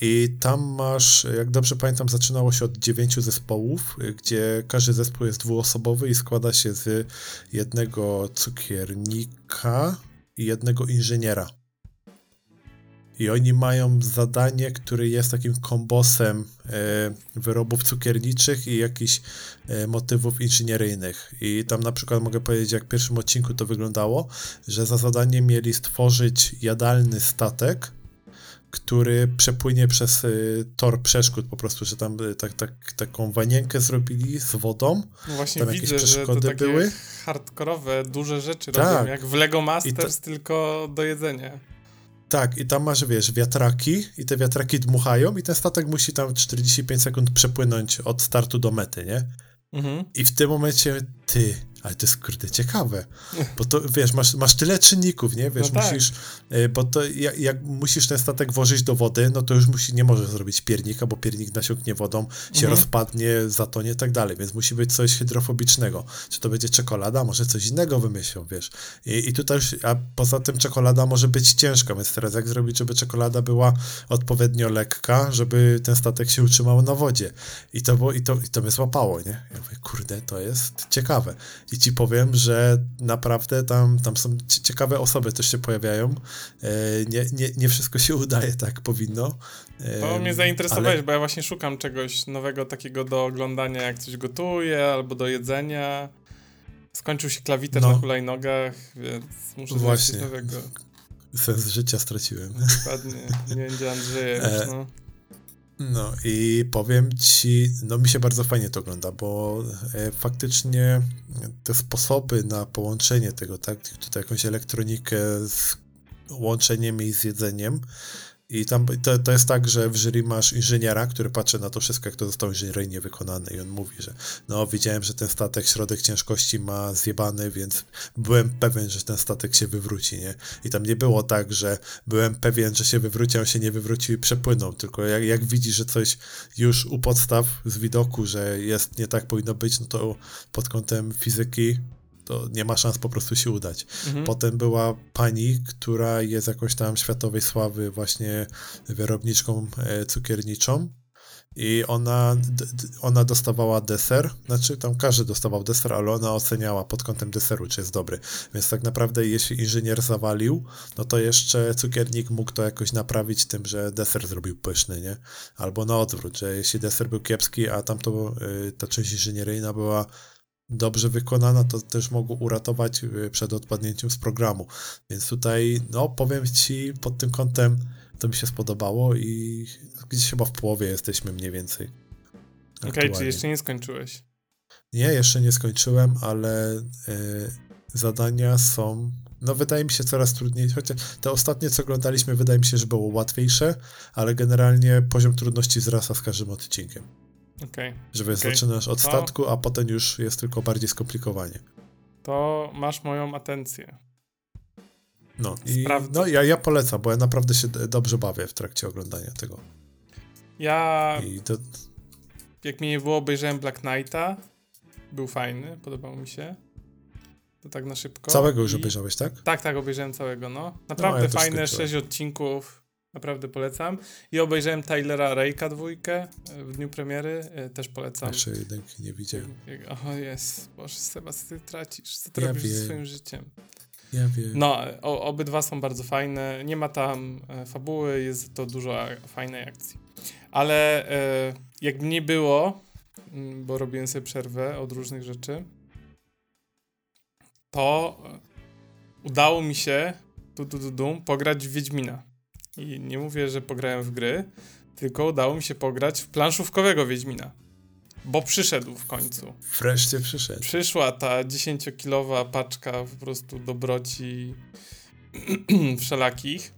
I tam masz, jak dobrze pamiętam, zaczynało się od dziewięciu zespołów, gdzie każdy zespół jest dwuosobowy i składa się z jednego cukiernika i jednego inżyniera. I oni mają zadanie, które jest takim kombosem e, wyrobów cukierniczych i jakichś e, motywów inżynieryjnych. I tam na przykład mogę powiedzieć, jak w pierwszym odcinku to wyglądało, że za zadanie mieli stworzyć jadalny statek, który przepłynie przez y, tor przeszkód, po prostu, że tam y, tak, tak, taką wanienkę zrobili z wodą. No właśnie Tam jakieś widzę, że to przeszkody takie były? hardkorowe, duże rzeczy Tak. robią, jak w Lego Masters, tylko do jedzenia. Tak, i tam masz, wiesz, wiatraki i te wiatraki dmuchają i ten statek musi tam 45 sekund przepłynąć od startu do mety, nie? Mhm. I w tym momencie ty, ale to jest kurde ciekawe, bo to wiesz, masz, masz tyle czynników, nie? Wiesz, No tak. musisz, y, bo to jak, jak musisz ten statek włożyć do wody, no to już musi, nie możesz zrobić piernika, bo piernik nasiąknie wodą, się Mhm. rozpadnie, zatonie i tak dalej, więc musi być coś hydrofobicznego. Czy to będzie czekolada, może coś innego wymyślą, wiesz. I, i tutaj już, a poza tym czekolada może być ciężka, więc teraz jak zrobić, żeby czekolada była odpowiednio lekka, żeby ten statek się utrzymał na wodzie. I to, było, i to, i to mnie złapało, nie? Ja mówię, kurde, to jest ciekawe. I ci powiem, że naprawdę tam, tam są ciekawe osoby też się pojawiają. E, nie, nie, nie wszystko się udaje tak powinno. To mnie zainteresowałeś, ale... bo ja właśnie szukam czegoś nowego takiego do oglądania, jak coś gotuję, albo do jedzenia. Skończył się klawiter no. na hulajnogach, więc muszę Właśnie. coś nowego. Sens życia straciłem. Dokładnie, nie będzie Andrzeja już, no. No i powiem ci, no mi się bardzo fajnie to ogląda, bo e, faktycznie te sposoby na połączenie tego, tak, tutaj jakąś elektronikę z łączeniem i z jedzeniem, i tam to, to jest tak, że w jury masz inżyniera, który patrzy na to wszystko, jak to zostało inżynieryjnie wykonane i on mówi, że no widziałem, że ten statek środek ciężkości ma zjebany, więc byłem pewien, że ten statek się wywróci, nie? I tam nie było tak, że byłem pewien, że się wywróci, on się nie wywrócił i przepłynął, tylko jak, jak widzi, że coś już u podstaw z widoku, że jest nie tak powinno być, no to pod kątem fizyki to nie ma szans po prostu się udać. Mhm. Potem była pani, która jest jakąś tam światowej sławy właśnie wyrobniczką e, cukierniczą i ona, ona dostawała deser, znaczy tam każdy dostawał deser, ale ona oceniała pod kątem deseru, czy jest dobry. Więc tak naprawdę jeśli inżynier zawalił, no to jeszcze cukiernik mógł to jakoś naprawić tym, że deser zrobił pyszny, nie? Albo na odwrót, że jeśli deser był kiepski, a tamto e, ta część inżynieryjna była dobrze wykonana, to też mogło uratować y, przed odpadnięciem z programu. Więc tutaj, no powiem Ci, pod tym kątem to mi się spodobało i gdzieś chyba w połowie jesteśmy mniej więcej. Okej, okay, czy jeszcze nie skończyłeś? Nie, jeszcze nie skończyłem, ale y, zadania są, no wydaje mi się coraz trudniejsze, chociaż te ostatnie, co oglądaliśmy, wydaje mi się, że było łatwiejsze, ale generalnie poziom trudności wzrasta z każdym odcinkiem. Okay. Że wiesz, okay. zaczynasz od to... statku, a potem już jest tylko bardziej skomplikowanie. To masz moją atencję. No, i, no ja, ja polecam, bo ja naprawdę się dobrze bawię w trakcie oglądania tego. Ja. To... Jak mi nie było, obejrzałem Black Knighta. Był fajny, podobał mi się. To tak na szybko. Całego już I... obejrzałeś, tak? Tak, tak, obejrzałem całego, no. Naprawdę no, ja fajne, sześć odcinków. Naprawdę polecam. I obejrzałem Tylera Rejka dwójkę e, w dniu premiery. E, też polecam. Jeszcze jedynki nie widziałem. O jest, Boże, Sebastian, ty tracisz. Co ty ja robisz wiem. ze swoim życiem? Ja wiem. No, o, obydwa są bardzo fajne. Nie ma tam e, fabuły, jest to dużo fajnej akcji. Ale e, jak nie było, mm, bo robiłem sobie przerwę od różnych rzeczy, to udało mi się tu, tu, tu, tu, pograć w Wiedźmina. I nie mówię, że pograłem w gry, tylko udało mi się pograć w planszówkowego Wiedźmina. Bo przyszedł w końcu. Wreszcie przyszedł. Przyszła ta 10-kilowa paczka po prostu dobroci wszelakich.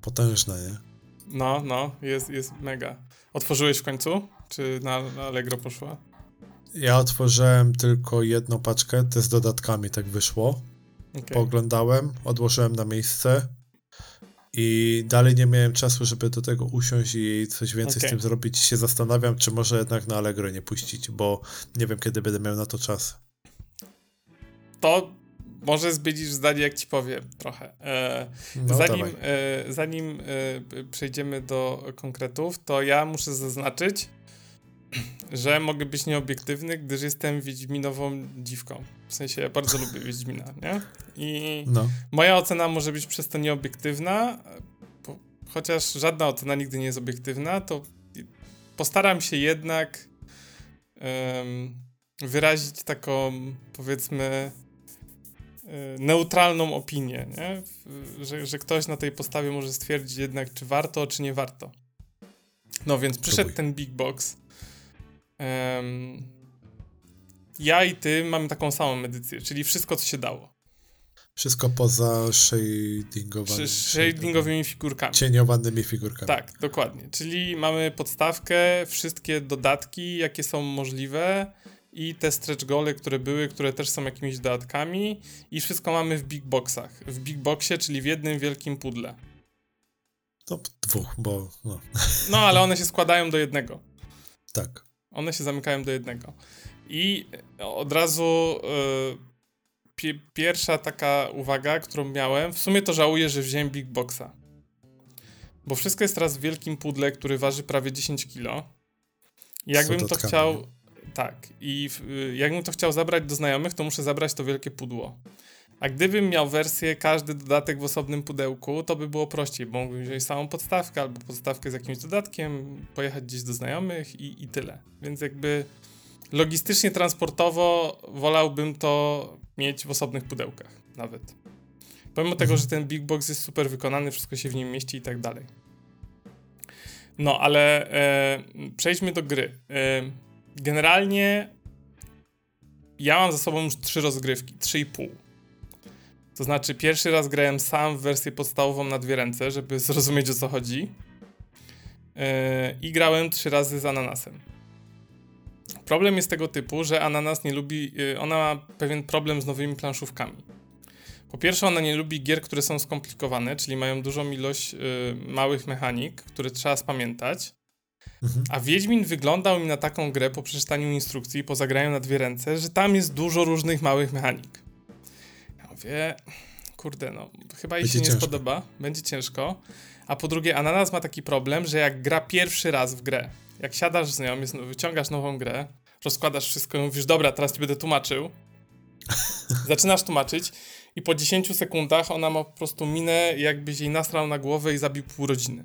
Potężna, nie? No, no, jest, jest mega. Otworzyłeś w końcu? Czy na, na Allegro poszła? Ja otworzyłem tylko jedną paczkę, to z dodatkami tak wyszło. Okay. Pooglądałem, odłożyłem na miejsce, i dalej nie miałem czasu, żeby do tego usiąść i coś więcej okay. z tym zrobić. Się zastanawiam, czy może jednak na Allegro nie puścić, bo nie wiem, kiedy będę miał na to czas. To może zbydzisz zdanie, jak ci powiem trochę. E, no, zanim e, zanim e, przejdziemy do konkretów, to ja muszę zaznaczyć, że mogę być nieobiektywny, gdyż jestem Wiedźminową dziwką. W sensie ja bardzo lubię Wiedźmina, nie? I no. moja ocena może być przez to nieobiektywna, bo, chociaż żadna ocena nigdy nie jest obiektywna, to postaram się jednak um, wyrazić taką, powiedzmy, e, neutralną opinię, nie? Że, że ktoś na tej postawie może stwierdzić jednak, czy warto, czy nie warto. No więc przyszedł ten Big Box ja i ty mamy taką samą edycję, czyli wszystko, co się dało. Wszystko poza shadingowanymi, shadingowymi figurkami. Cieniowanymi figurkami. Tak, dokładnie. Czyli mamy podstawkę, wszystkie dodatki, jakie są możliwe i te stretch gole, które były, które też są jakimiś dodatkami i wszystko mamy w big boxach. W big boxie, czyli w jednym wielkim pudle. To dwóch, bo no. No, ale one się składają do jednego. Tak. One się zamykają do jednego. I od razu y, pierwsza taka uwaga, którą miałem, w sumie to żałuję, że wziąłem Big Boxa. Bo wszystko jest teraz w wielkim pudle, który waży prawie 10 kilo. I jakbym to chciał. Tak. I y, jakbym to chciał zabrać do znajomych, to muszę zabrać to wielkie pudło. A gdybym miał wersję, każdy dodatek w osobnym pudełku, to by było prościej, bo mógłbym wziąć samą podstawkę albo podstawkę z jakimś dodatkiem, pojechać gdzieś do znajomych i, i tyle. Więc jakby logistycznie, transportowo wolałbym to mieć w osobnych pudełkach nawet. Pomimo tego, że ten Big Box jest super wykonany, wszystko się w nim mieści i tak dalej. No, ale e, przejdźmy do gry. E, generalnie ja mam za sobą już trzy rozgrywki, trzy i pół. To znaczy, pierwszy raz grałem sam w wersję podstawową na dwie ręce, żeby zrozumieć o co chodzi. Yy, I grałem trzy razy z ananasem. Problem jest tego typu, że ananas nie lubi. Yy, ona ma pewien problem z nowymi planszówkami. Po pierwsze, ona nie lubi gier, które są skomplikowane, czyli mają dużą ilość yy, małych mechanik, które trzeba spamiętać. Mhm. A Wiedźmin wyglądał mi na taką grę po przeczytaniu instrukcji i po zagraniu na dwie ręce, że tam jest dużo różnych małych mechanik mówię, kurde, no, chyba jej się nie spodoba, będzie ciężko. A po drugie, Ananas ma taki problem, że jak gra pierwszy raz w grę, jak siadasz z nią, jest, wyciągasz nową grę, rozkładasz wszystko i mówisz, dobra, teraz ci będę tłumaczył. Zaczynasz tłumaczyć i po 10 sekundach ona ma po prostu minę, jakbyś jej nasrał na głowę i zabił pół rodziny.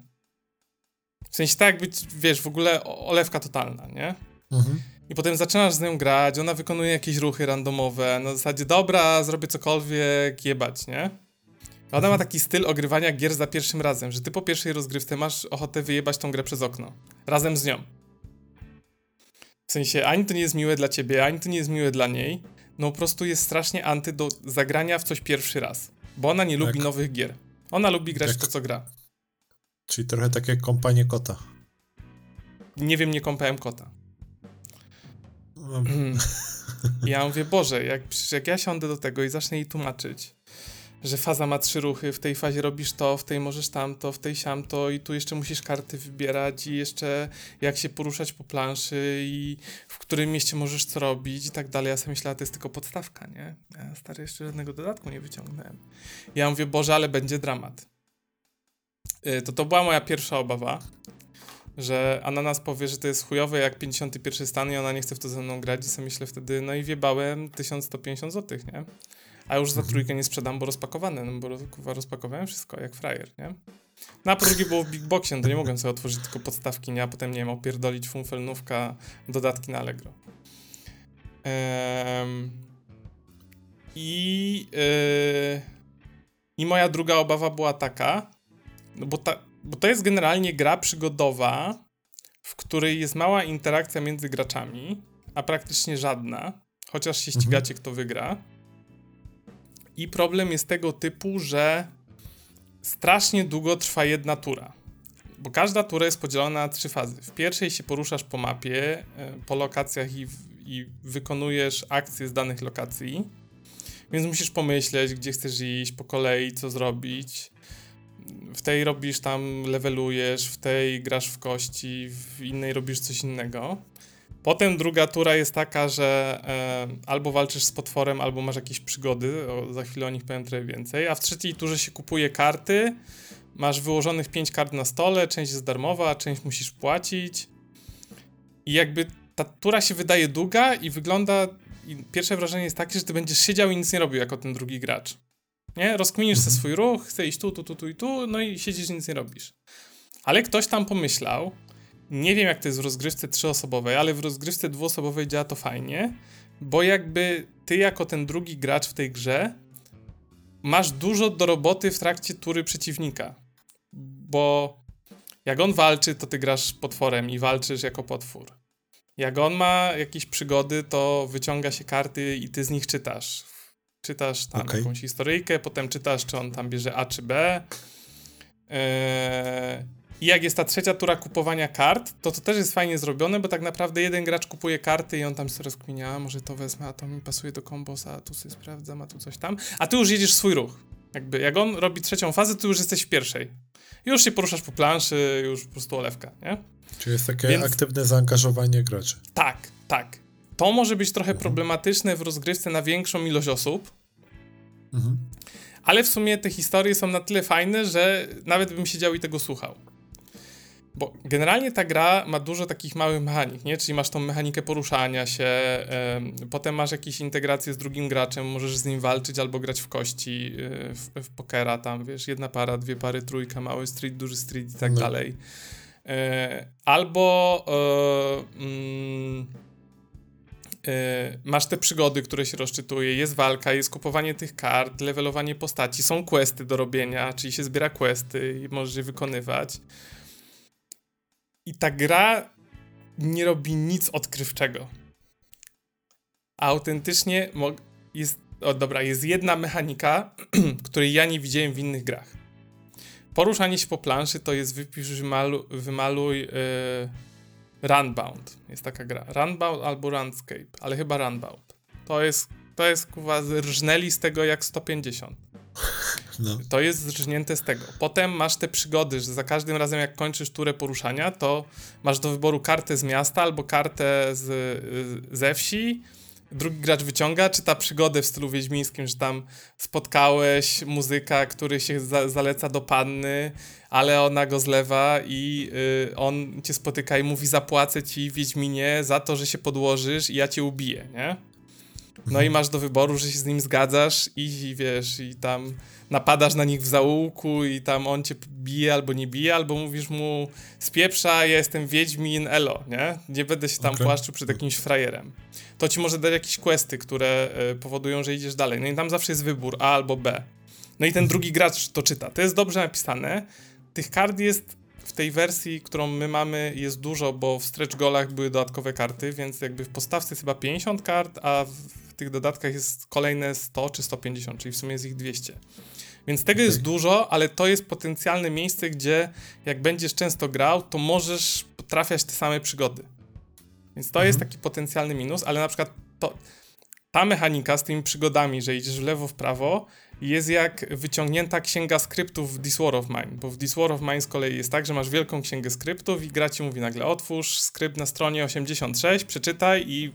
W sensie tak jakby, wiesz, w ogóle olewka totalna, nie? Mhm. I potem zaczynasz z nią grać, ona wykonuje jakieś ruchy randomowe, na zasadzie dobra, zrobię cokolwiek, jebać, nie? Ona ma taki styl ogrywania gier za pierwszym razem, że ty po pierwszej rozgrywce masz ochotę wyjebać tą grę przez okno. Razem z nią. W sensie, ani to nie jest miłe dla ciebie, ani to nie jest miłe dla niej. No po prostu jest strasznie anty do zagrania w coś pierwszy raz. Bo ona nie tak. lubi nowych gier. Ona lubi grać tak. w to, co gra. Czyli trochę tak jak kompanie kota. Nie wiem, nie kąpałem kota. Mm. Ja mówię, Boże, jak, jak ja siądę do tego i zacznę jej tłumaczyć, że faza ma trzy ruchy, w tej fazie robisz to, w tej możesz tamto, w tej siamto i tu jeszcze musisz karty wybierać i jeszcze jak się poruszać po planszy i w którym mieście możesz co robić i tak dalej. Ja sobie myślałem, to jest tylko podstawka, nie? Ja stary jeszcze żadnego dodatku nie wyciągnąłem. Ja mówię, Boże, ale będzie dramat. Y, to to była moja pierwsza obawa że Ananas powie, że to jest chujowe jak 51 stan i ona nie chce w to ze mną grać i sobie myślę wtedy, no i wiebałem 1150 zł, nie? A już za mhm. trójkę nie sprzedam, bo rozpakowane, no bo rozpakowałem wszystko, jak frajer, nie? No a po drugie było w Big Boxie, no to nie mogłem sobie otworzyć tylko podstawki, nie? A potem, nie wiem, opierdolić funfelnówka, dodatki na Allegro. I... Yy, I moja druga obawa była taka, no bo ta, bo to jest generalnie gra przygodowa, w której jest mała interakcja między graczami, a praktycznie żadna, chociaż się mhm. ścigacie, kto wygra. I problem jest tego typu, że strasznie długo trwa jedna tura. Bo każda tura jest podzielona na trzy fazy. W pierwszej się poruszasz po mapie, e, po lokacjach i, i wykonujesz akcje z danych lokacji. Więc musisz pomyśleć, gdzie chcesz iść, po kolei, co zrobić w tej robisz tam, levelujesz, w tej grasz w kości, w innej robisz coś innego. Potem druga tura jest taka, że e, albo walczysz z potworem, albo masz jakieś przygody, o, za chwilę o nich powiem trochę więcej, a w trzeciej turze się kupuje karty, masz wyłożonych pięć kart na stole, część jest darmowa, część musisz płacić i jakby ta tura się wydaje długa i wygląda, i pierwsze wrażenie jest takie, że ty będziesz siedział i nic nie robił jako ten drugi gracz. Nie? Rozkminisz mhm. swój ruch, chcesz iść tu, tu, tu, tu i tu, no i siedzisz i nic nie robisz. Ale ktoś tam pomyślał, nie wiem jak to jest w rozgrywce trzyosobowej, ale w rozgrywce dwuosobowej działa to fajnie, bo jakby ty jako ten drugi gracz w tej grze masz dużo do roboty w trakcie tury przeciwnika. Bo jak on walczy, to ty grasz potworem i walczysz jako potwór. Jak on ma jakieś przygody, to wyciąga się karty i ty z nich czytasz czytasz tam okay. jakąś historyjkę, potem czytasz, czy on tam bierze A czy B. Eee, I jak jest ta trzecia tura kupowania kart, to to też jest fajnie zrobione, bo tak naprawdę jeden gracz kupuje karty i on tam sobie rozkminia, może to wezmę, a to mi pasuje do kombosa, a tu sobie sprawdzam, a tu coś tam. A ty już jedziesz swój ruch. Jakby, jak on robi trzecią fazę, to już jesteś w pierwszej. Już się poruszasz po planszy, już po prostu olewka, nie? Czyli jest takie Więc... aktywne zaangażowanie graczy. Tak, tak. To może być trochę problematyczne w rozgrywce na większą ilość osób. Mhm. Ale w sumie te historie są na tyle fajne, że nawet bym siedział i tego słuchał. bo generalnie ta gra ma dużo takich małych mechanik, nie? Czyli masz tą mechanikę poruszania się, potem masz jakieś integracje z drugim graczem, możesz z nim walczyć albo grać w kości, y, w, w pokera tam, wiesz, jedna para, dwie pary, trójka, mały street, duży street i tak no. dalej. E, albo e, mm, masz te przygody, które się rozczytuje, jest walka, jest kupowanie tych kart, levelowanie postaci, są questy do robienia, czyli się zbiera questy i możesz je wykonywać. I ta gra nie robi nic odkrywczego. A autentycznie jest. O dobra, jest jedna mechanika, której ja nie widziałem w innych grach. Poruszanie się po planszy to jest wypisz, wymaluj, wymaluj yy, Runbound. Jest taka gra. Runbound albo Runscape, ale chyba Runbound. To jest, to jest kuwa, rżnęli z tego jak 150. No. To jest zrżnięte z tego. Potem masz te przygody, że za każdym razem jak kończysz turę poruszania, to masz do wyboru kartę z miasta albo kartę z, ze wsi. Drugi gracz wyciąga, czy ta przygodę w stylu wiedźmińskim, że tam spotkałeś muzyka, który się za, zaleca do panny, ale ona go zlewa i y, on cię spotyka i mówi zapłacę ci Wiedźminie za to, że się podłożysz i ja cię ubiję, nie? No i masz do wyboru, że się z nim zgadzasz i wiesz, i tam napadasz na nich w zaułku i tam on cię bije albo nie bije, albo mówisz mu spieprza, ja jestem Wiedźmin, elo, nie? Nie będę się tam okay. płaszczył przed jakimś frajerem. To ci może dać jakieś questy, które y, powodują, że idziesz dalej. No i tam zawsze jest wybór A albo B. No i ten drugi gracz to czyta. To jest dobrze napisane. Tych kart jest w tej wersji, którą my mamy, jest dużo, bo w stretch golach były dodatkowe karty, więc jakby w postawce jest chyba 50 kart, a w tych dodatkach jest kolejne 100 czy 150, czyli w sumie jest ich 200. Więc tego okay. jest dużo, ale to jest potencjalne miejsce, gdzie jak będziesz często grał, to możesz trafiać te same przygody. Więc to mhm. jest taki potencjalny minus, ale na przykład to, ta mechanika z tymi przygodami, że idziesz w lewo, w prawo, jest jak wyciągnięta księga skryptów w This War of Mine, bo w This War of Mine z kolei jest tak, że masz wielką księgę skryptów i gra ci mówi nagle otwórz skrypt na stronie 86, przeczytaj i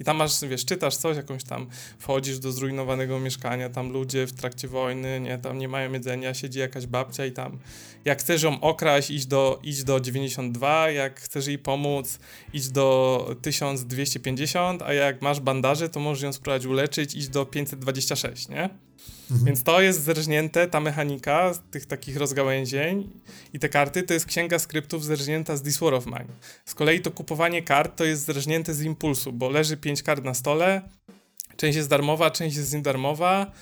i tam masz, wiesz, czytasz coś, jakąś tam, wchodzisz do zrujnowanego mieszkania, tam ludzie w trakcie wojny, nie, tam nie mają jedzenia, siedzi jakaś babcia i tam, jak chcesz ją okraść, idź do, idź do 92, jak chcesz jej pomóc, idź do 1250, a jak masz bandaże, to możesz ją spróbować uleczyć, idź do 526, nie? Mhm. Więc to jest zerżnięte, ta mechanika tych takich rozgałęzień i te karty to jest księga skryptów zerżnięta z This War of Mine. Z kolei to kupowanie kart to jest zerżnięte z impulsu, bo leży 5 kart na stole, część jest darmowa, część jest niedarmowa,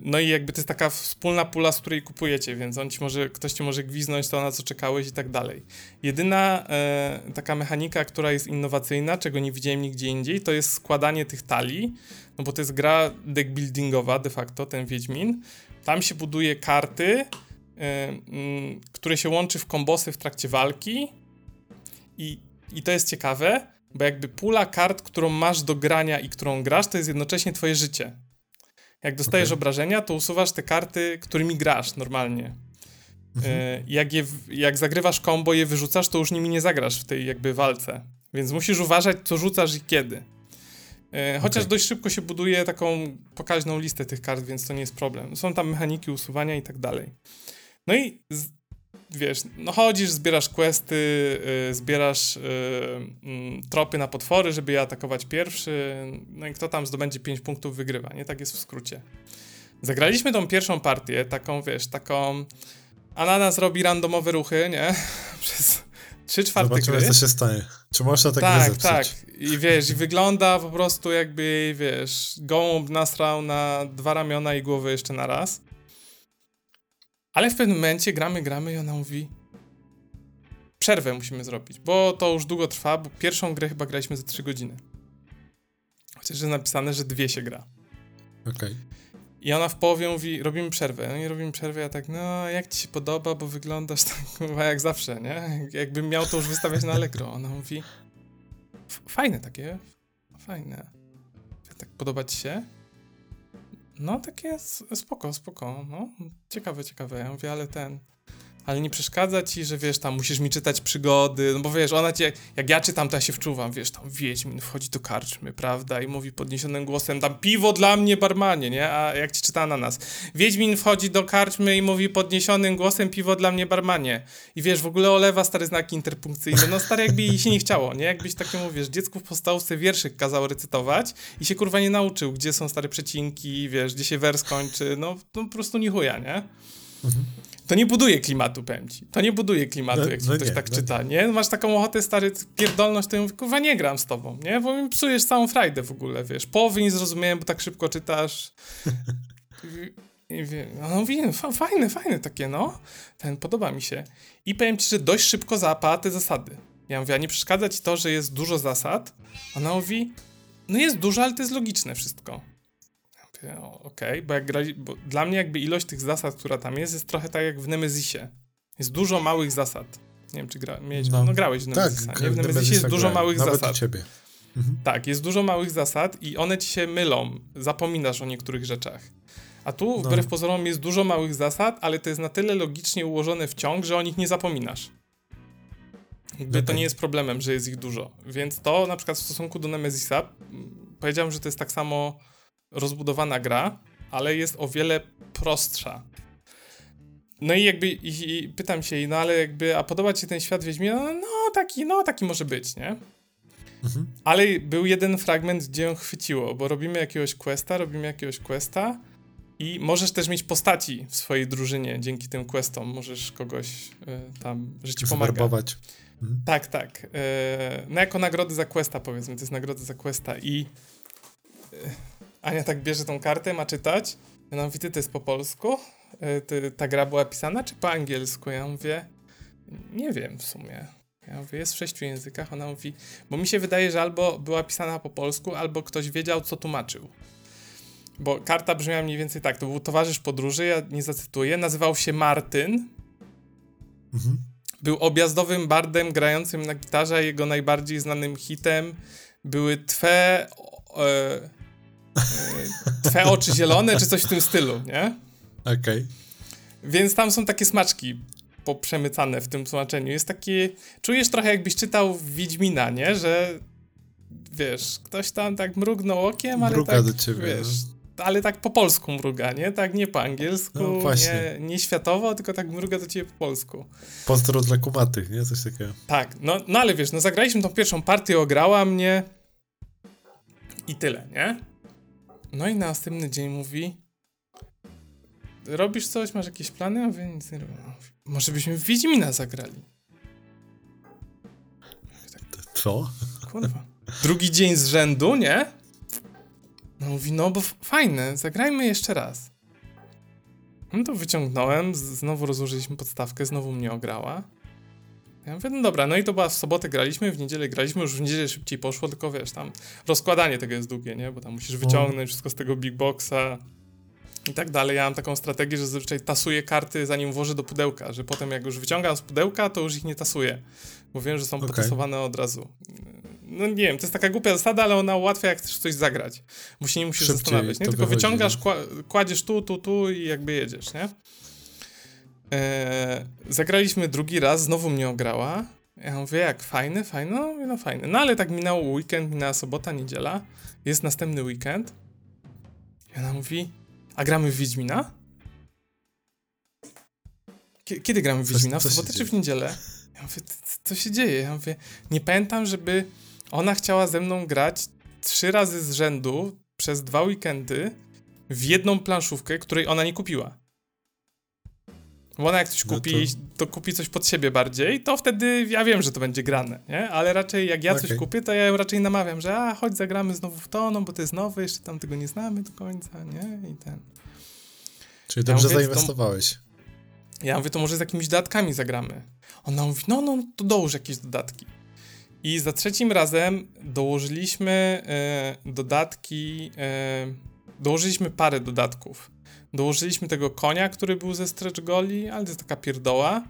no i jakby to jest taka wspólna pula, z której kupujecie, więc on ci może, ktoś ci może gwiznąć to, na co czekałeś i tak dalej. Jedyna e, taka mechanika, która jest innowacyjna, czego nie widziałem nigdzie indziej, to jest składanie tych talii, no bo to jest gra deck buildingowa de facto, ten Wiedźmin. Tam się buduje karty, mm, które się łączy w kombosy w trakcie walki i, i to jest ciekawe, bo jakby pula kart, którą masz do grania i którą grasz, to jest jednocześnie twoje życie. Jak dostajesz okay. obrażenia, to usuwasz te karty, którymi grasz normalnie. Mhm. E, jak, je, jak zagrywasz kombo, je wyrzucasz, to już nimi nie zagrasz w tej jakby walce. Więc musisz uważać, co rzucasz i kiedy. E, chociaż okay. dość szybko się buduje taką pokaźną listę tych kart, więc to nie jest problem. Są tam mechaniki usuwania i tak dalej. No i z, wiesz, no chodzisz, zbierasz questy, yy, zbierasz yy, yy, tropy na potwory, żeby je atakować pierwszy, no i kto tam zdobędzie 5 punktów wygrywa, nie? Tak jest w skrócie. Zagraliśmy tą pierwszą partię, taką, wiesz, taką... Ananas robi randomowe ruchy, nie? Przez 3 czwarte Zobaczymy, gry. co się stanie. Czy można tak Tak, tak. I wiesz, i wygląda po prostu jakby, wiesz, gołąb nasrał na dwa ramiona i głowę jeszcze na raz. Ale w pewnym momencie gramy, gramy i ona mówi przerwę musimy zrobić, bo to już długo trwa, bo pierwszą grę chyba graliśmy za 3 godziny. Chociaż jest napisane, że dwie się gra. Okej. Okay. I ona w połowie mówi, robimy przerwę. No i robimy przerwę, ja tak, no jak ci się podoba, bo wyglądasz tak jak zawsze, nie? Jakbym miał to już wystawiać na Allegro. Ona mówi, fajne takie, fajne. Tak podoba ci się? No, takie spoko, spoko, no, ciekawe, ciekawe. Ja mówię, ale ten, ale nie przeszkadza ci, że wiesz, tam musisz mi czytać przygody, no bo wiesz, ona ci, jak, ja czytam, to ja się wczuwam, wiesz, tam Wiedźmin wchodzi do karczmy, prawda, i mówi podniesionym głosem, tam piwo dla mnie, barmanie, nie, a jak ci czyta na nas, Wiedźmin wchodzi do karczmy i mówi podniesionym głosem, piwo dla mnie, barmanie, i wiesz, w ogóle olewa stare znaki interpunkcyjne, no stary, jakby jej się nie chciało, nie, jakbyś takiemu, wiesz, dziecku w podstawce wierszyk kazał recytować i się kurwa nie nauczył, gdzie są stare przecinki, wiesz, gdzie się wers kończy, no, no po prostu nie chuja, nie? Mhm. To nie buduje klimatu, powiem ci. To nie buduje klimatu, no, jak no ktoś nie, tak no czyta, nie. nie? Masz taką ochotę, stary, pierdolność, to ja mówię, kurwa, nie gram z tobą, nie? Bo mi psujesz całą frajdę w ogóle, wiesz. Połowy nie zrozumiałem, bo tak szybko czytasz. I wie, no mówi, fajne, fajne takie, no. Ten, podoba mi się. I powiem ci, że dość szybko załapała te zasady. Ja mówię, a nie przeszkadza ci to, że jest dużo zasad? Ona mówi, no jest dużo, ale to jest logiczne wszystko. Okej, okay, bo jak grali, bo dla mnie jakby ilość tych zasad, która tam jest, jest trochę tak jak w Nemezisie. Jest dużo małych zasad. Nie wiem, czy gra, miałeś, no, no grałeś w Nemezisa, tak, nie? W Nemezisie jest dużo małych Nawet zasad. ciebie. Mhm. Tak, jest dużo małych zasad i one ci się mylą. Zapominasz o niektórych rzeczach. A tu, no. wbrew pozorom, jest dużo małych zasad, ale to jest na tyle logicznie ułożone w ciąg, że o nich nie zapominasz. Jakby okay. to nie jest problemem, że jest ich dużo. Więc to na przykład w stosunku do Nemezisa powiedziałem, że to jest tak samo rozbudowana gra, ale jest o wiele prostsza. No i jakby i, i pytam się jej, no ale jakby, a podoba ci się ten świat Wiedźmina? No, no taki, no taki może być, nie? Mhm. Ale był jeden fragment, gdzie ją chwyciło, bo robimy jakiegoś questa, robimy jakiegoś questa i możesz też mieć postaci w swojej drużynie dzięki tym questom. Możesz kogoś y, tam, że ci pomaga. Zwerbować. Mhm. Tak, tak. Y, no jako nagrody za questa powiedzmy, to jest nagrody za questa i y, Ania tak bierze tą kartę, ma czytać. Ja mówię, ty to jest po polsku? E, ty, ta gra była pisana czy po angielsku? Ja mówię, nie wiem w sumie. Ja mówię, jest w sześciu językach. Ona mówi, bo mi się wydaje, że albo była pisana po polsku, albo ktoś wiedział, co tłumaczył. Bo karta brzmiała mniej więcej tak. To był towarzysz podróży, ja nie zacytuję. Nazywał się Martyn. Mhm. Był objazdowym bardem grającym na gitarze. Jego najbardziej znanym hitem były Twe. E, Twe oczy zielone, czy coś w tym stylu, nie? Okej. Okay. Więc tam są takie smaczki poprzemycane w tym tłumaczeniu. Jest taki... Czujesz trochę jakbyś czytał Wiedźmina, nie? Że wiesz, ktoś tam tak mrugnął okiem, ale Mruga tak, do ciebie, wiesz, no. ale tak po polsku mruga, nie? Tak nie po angielsku, no, nie, nie światowo, tylko tak mruga do ciebie po polsku. Pozdro dla kumatych, nie? Coś takiego. Tak, no, no ale wiesz, no zagraliśmy tą pierwszą partię, ograła mnie i tyle, nie? No i następny dzień mówi robisz coś, masz jakieś plany? A wy nic nie robię. Może byśmy w Wiedźmina zagrali. Co? Kurwa. Drugi dzień z rzędu, nie? No mówi, no bo fajne, zagrajmy jeszcze raz. No to wyciągnąłem, znowu rozłożyliśmy podstawkę, znowu mnie ograła. Ja mówię, no dobra, no i to była w sobotę graliśmy, w niedzielę graliśmy, już w niedzielę szybciej poszło, tylko wiesz, tam rozkładanie tego jest długie, nie? Bo tam musisz wyciągnąć wszystko z tego big boxa i tak dalej. Ja mam taką strategię, że zazwyczaj tasuję karty zanim włożę do pudełka, że potem jak już wyciągam z pudełka, to już ich nie tasuję, bo wiem, że są okay. potasowane od razu. No nie wiem, to jest taka głupia zasada, ale ona ułatwia jak chcesz coś zagrać, bo się nie musisz Szybciej zastanawiać, nie? Tylko wychodzi, wyciągasz, kładziesz tu, tu, tu i jakby jedziesz, nie? E, zagraliśmy drugi raz, znowu mnie ograła. Ja mówię, jak fajny, fajny, no, no fajny. No ale tak minął weekend, minęła sobota, niedziela. Jest następny weekend. I ona mówi, a gramy w Wiedźmina? Kiedy gramy w Wiedźmina? W sobotę czy w niedzielę? Ja mówię, co się dzieje? Ja mówię, nie pamiętam, żeby ona chciała ze mną grać trzy razy z rzędu przez dwa weekendy w jedną planszówkę, której ona nie kupiła. Bo ona jak coś kupi, no to... to... kupi coś pod siebie bardziej, to wtedy ja wiem, że to będzie grane, nie? Ale raczej jak ja okay. coś kupię, to ja ją raczej namawiam, że a, chodź zagramy znowu w to, no bo to jest nowe, jeszcze tam tego nie znamy do końca, nie? I ten... Czyli dobrze ja mówię, zainwestowałeś. To... Ja mówię, to może z jakimiś dodatkami zagramy. Ona mówi, no, no, to dołóż jakieś dodatki. I za trzecim razem dołożyliśmy e, dodatki, e, dołożyliśmy parę dodatków. Dołożyliśmy tego konia, który był ze stretch goli, ale to jest taka pierdoła.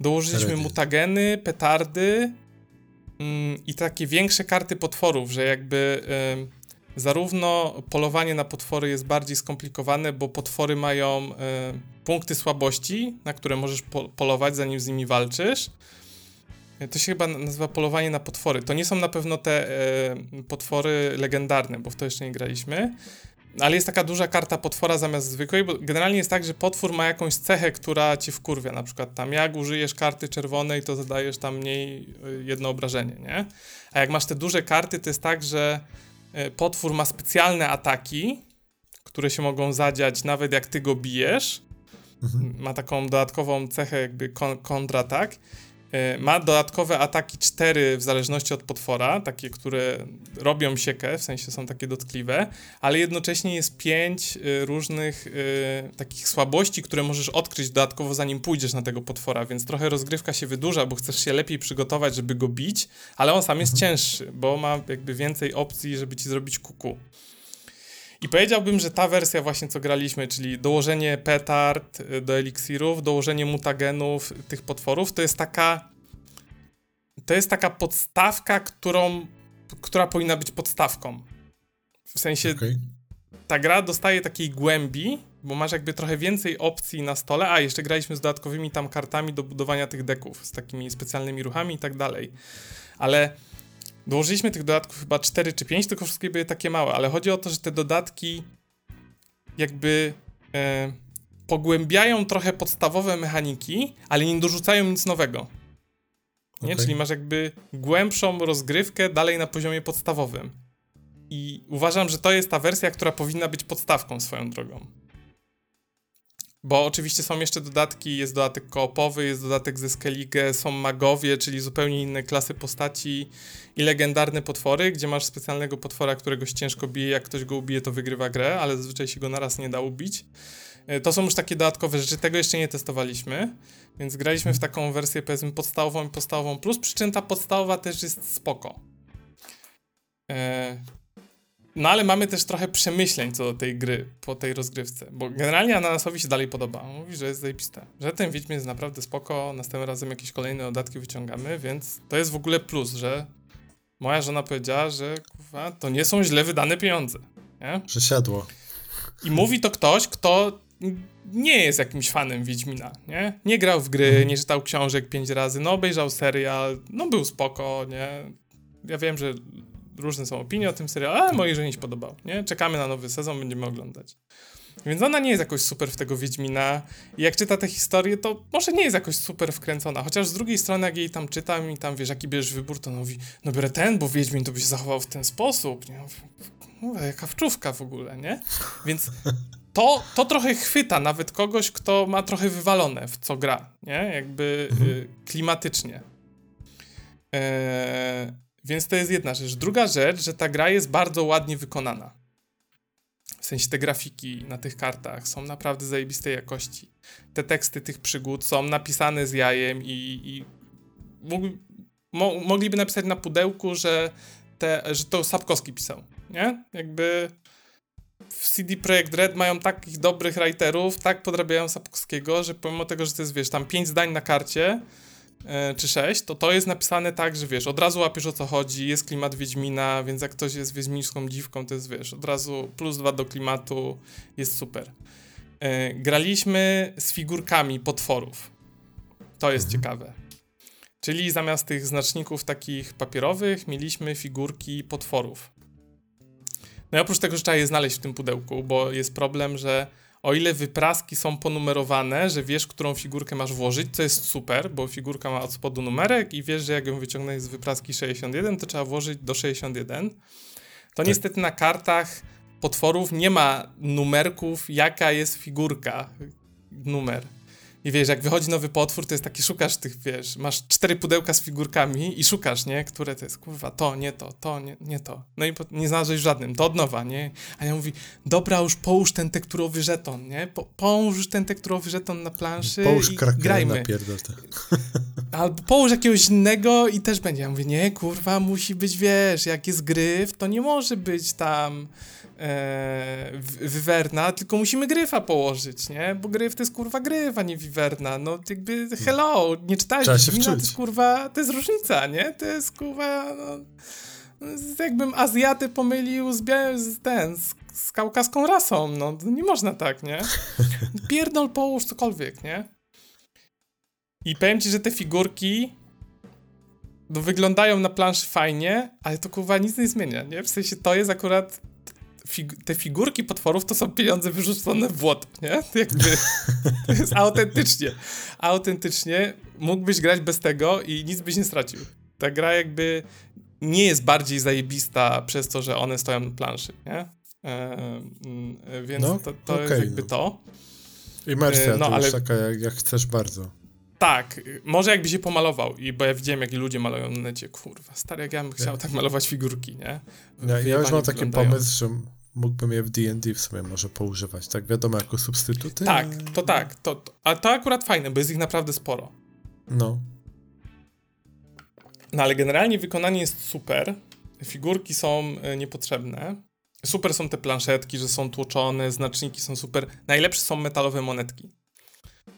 Dołożyliśmy mutageny, petardy mm, i takie większe karty potworów, że jakby zarówno polowanie na potwory jest bardziej skomplikowane, bo potwory mają e, punkty słabości, na które możesz po polować, zanim z nimi walczysz. To się chyba nazywa polowanie na potwory. To nie są na pewno te potwory legendarne, bo w to jeszcze nie graliśmy. Ale jest taka duża karta potwora zamiast zwykłej, bo generalnie jest tak, że potwór ma jakąś cechę, która ci wkurwia. Na przykład tam jak użyjesz karty czerwonej, to zadajesz tam mniej y, jedno obrażenie, nie? A jak masz te duże karty, to jest tak, że y, potwór ma specjalne ataki, które się mogą zadziać nawet jak ty go bijesz. Mhm. Ma taką dodatkową cechę jakby kontratak. E, ma dodatkowe ataki 4 w zależności od potwora, takie, które robią siekę, w sensie są takie dotkliwe, ale jednocześnie jest 5 e, różnych y, takich słabości, które możesz odkryć dodatkowo zanim pójdziesz na tego potwora, więc trochę rozgrywka się wydłuża, bo chcesz się lepiej przygotować, żeby go bić, ale on sam jest mhm. cięższy, bo ma jakby więcej opcji, żeby ci zrobić kuku. I powiedziałbym, że ta wersja właśnie, co graliśmy, czyli dołożenie petard y, do eliksirów, dołożenie mutagenów tych potworów, to jest taka to jest taka podstawka, którą, która powinna być podstawką. W sensie okay. ta gra dostaje takiej głębi, bo masz jakby trochę więcej opcji na stole, a jeszcze graliśmy z dodatkowymi tam kartami do budowania tych deków, z takimi specjalnymi ruchami i tak dalej. Ale Dołożyliśmy tych dodatków chyba 4 czy 5, tylko wszystkie były takie małe, ale chodzi o to, że te dodatki jakby e, pogłębiają trochę podstawowe mechaniki, ale nie dorzucają nic nowego. Nie? Okay. Czyli masz jakby głębszą rozgrywkę dalej na poziomie podstawowym. I uważam, że to jest ta wersja, która powinna być podstawką swoją drogą. Bo oczywiście są jeszcze dodatki, jest dodatek koopowy, jest dodatek ze Skellige, są magowie, czyli zupełnie inne klasy postaci i legendarne potwory, gdzie masz specjalnego potwora, którego się ciężko bije, jak ktoś go ubije, to wygrywa grę, ale zazwyczaj się go naraz nie da ubić. E, to są już takie dodatkowe rzeczy, tego jeszcze nie testowaliśmy, więc graliśmy w taką wersję powiedzmy podstawową i podstawową plus, przy czym ta podstawowa też jest spoko. No ale mamy też trochę przemyśleń co do tej gry po tej rozgrywce, bo generalnie Ananasowi się dalej podoba. On mówi, że jest zajebiste, że ten Wiedźmin jest naprawdę spoko, następnym razem jakieś kolejne dodatki wyciągamy, więc to jest w ogóle plus, że moja żona powiedziała, że kurwa, to nie są źle wydane pieniądze. Nie? Że siadło. I mówi to ktoś, kto nie jest jakimś fanem Wiedźmina, nie? Nie grał w gry, mhm. nie czytał książek pięć razy, no obejrzał serial, no był spoko, nie? Ja wiem, że różne są opinie o tym serialu, ale mojej żonie się podobał, nie? Czekamy na nowy sezon, będziemy oglądać. Więc ona nie jest jakoś super w tego Wiedźmina i jak czyta tę historię, to może nie jest jakoś super wkręcona, chociaż z drugiej strony jak jej tam czytam i tam wiesz, jaki bierzesz wybór, to mówi, no biorę ten, bo Wiedźmin to by się zachował w ten sposób, nie? Mówię, jaka wczówka w ogóle, nie? Więc to, to trochę chwyta nawet kogoś, kto ma trochę wywalone w co gra, nie? Jakby mhm. y, klimatycznie. Eee, więc to jest jedna rzecz. Druga rzecz, że ta gra jest bardzo ładnie wykonana. W sensie te grafiki na tych kartach są naprawdę zajebistej jakości. Te teksty tych przygód są napisane z jajem i, i mo, mogliby napisać na pudełku, że, te, że to Sapkowski pisał, nie? Jakby w CD Projekt Red mają takich dobrych writerów, tak podrabiają Sapkowskiego, że pomimo tego, że to jest, wiesz, tam pięć zdań na karcie, czy 6, to to jest napisane tak, że wiesz, od razu łapiesz o co chodzi, jest klimat Wiedźmina, więc jak ktoś jest wiedźmińską dziwką, to jest, wiesz, od razu plus dwa do klimatu, jest super. E, graliśmy z figurkami potworów. To jest mhm. ciekawe. Czyli zamiast tych znaczników takich papierowych, mieliśmy figurki potworów. No i oprócz tego, że trzeba je znaleźć w tym pudełku, bo jest problem, że o ile wypraski są ponumerowane, że wiesz, którą figurkę masz włożyć, co jest super, bo figurka ma od spodu numerek i wiesz, że jak ją wyciągnąć z wypraski 61, to trzeba włożyć do 61. To tak. niestety na kartach potworów nie ma numerków, jaka jest figurka, numer. I wiesz, jak wychodzi nowy potwór, to jest taki, szukasz tych, wiesz, masz cztery pudełka z figurkami i szukasz, nie? Które to jest, kurwa, to, nie to, to, nie, nie to. No i nie znalazłeś żadnym, to od nowa, nie? A ja mówi, dobra, już połóż ten tekturowy żeton, nie? Po, połóż już ten tekturowy żeton na planszy połóż i grajmy. Albo połóż jakiegoś innego i też będzie. Ja mówię, nie, kurwa, musi być, wiesz, jak jest gryf, to nie może być tam e, wywerna, tylko musimy gryfa położyć, nie? Bo gryf to jest kurwa gryf, a nie wiwerna. No jakby hello, nie czytałeś wczuć. to jest kurwa, to jest różnica, nie? To jest kurwa, no, jakbym Azjaty pomylił z, z, ten, z, z kaukaską rasą, no nie można tak, nie? Pierdol, połóż cokolwiek, nie? I powiem ci, że te figurki no, wyglądają na planszy fajnie, ale to kurwa nic nie zmienia, nie? W sensie to jest akurat fig te figurki potworów to są pieniądze wyrzucone w błoto, nie? To jakby to jest autentycznie. Autentycznie mógłbyś grać bez tego i nic byś nie stracił. Ta gra jakby nie jest bardziej zajebista przez to, że one stoją na planszy, nie? E, więc no, to, to okay, jest jakby no. to. Imersja e, no, to ale... taka jak, jak chcesz bardzo. Tak, może jakby się pomalował, i bo ja widziałem, jak ludzie malują na necie, kurwa, stary, jak ja bym chciał tak malować figurki, nie? Ja, ja już mam taki pomysł, że mógłbym je w D&D w sumie może poużywać, tak wiadomo, jako substytuty? Tak, to tak, to, to, a to akurat fajne, bo jest ich naprawdę sporo. No. No ale generalnie wykonanie jest super, figurki są e, niepotrzebne, super są te planszetki, że są tłoczone, znaczniki są super, najlepsze są metalowe monetki.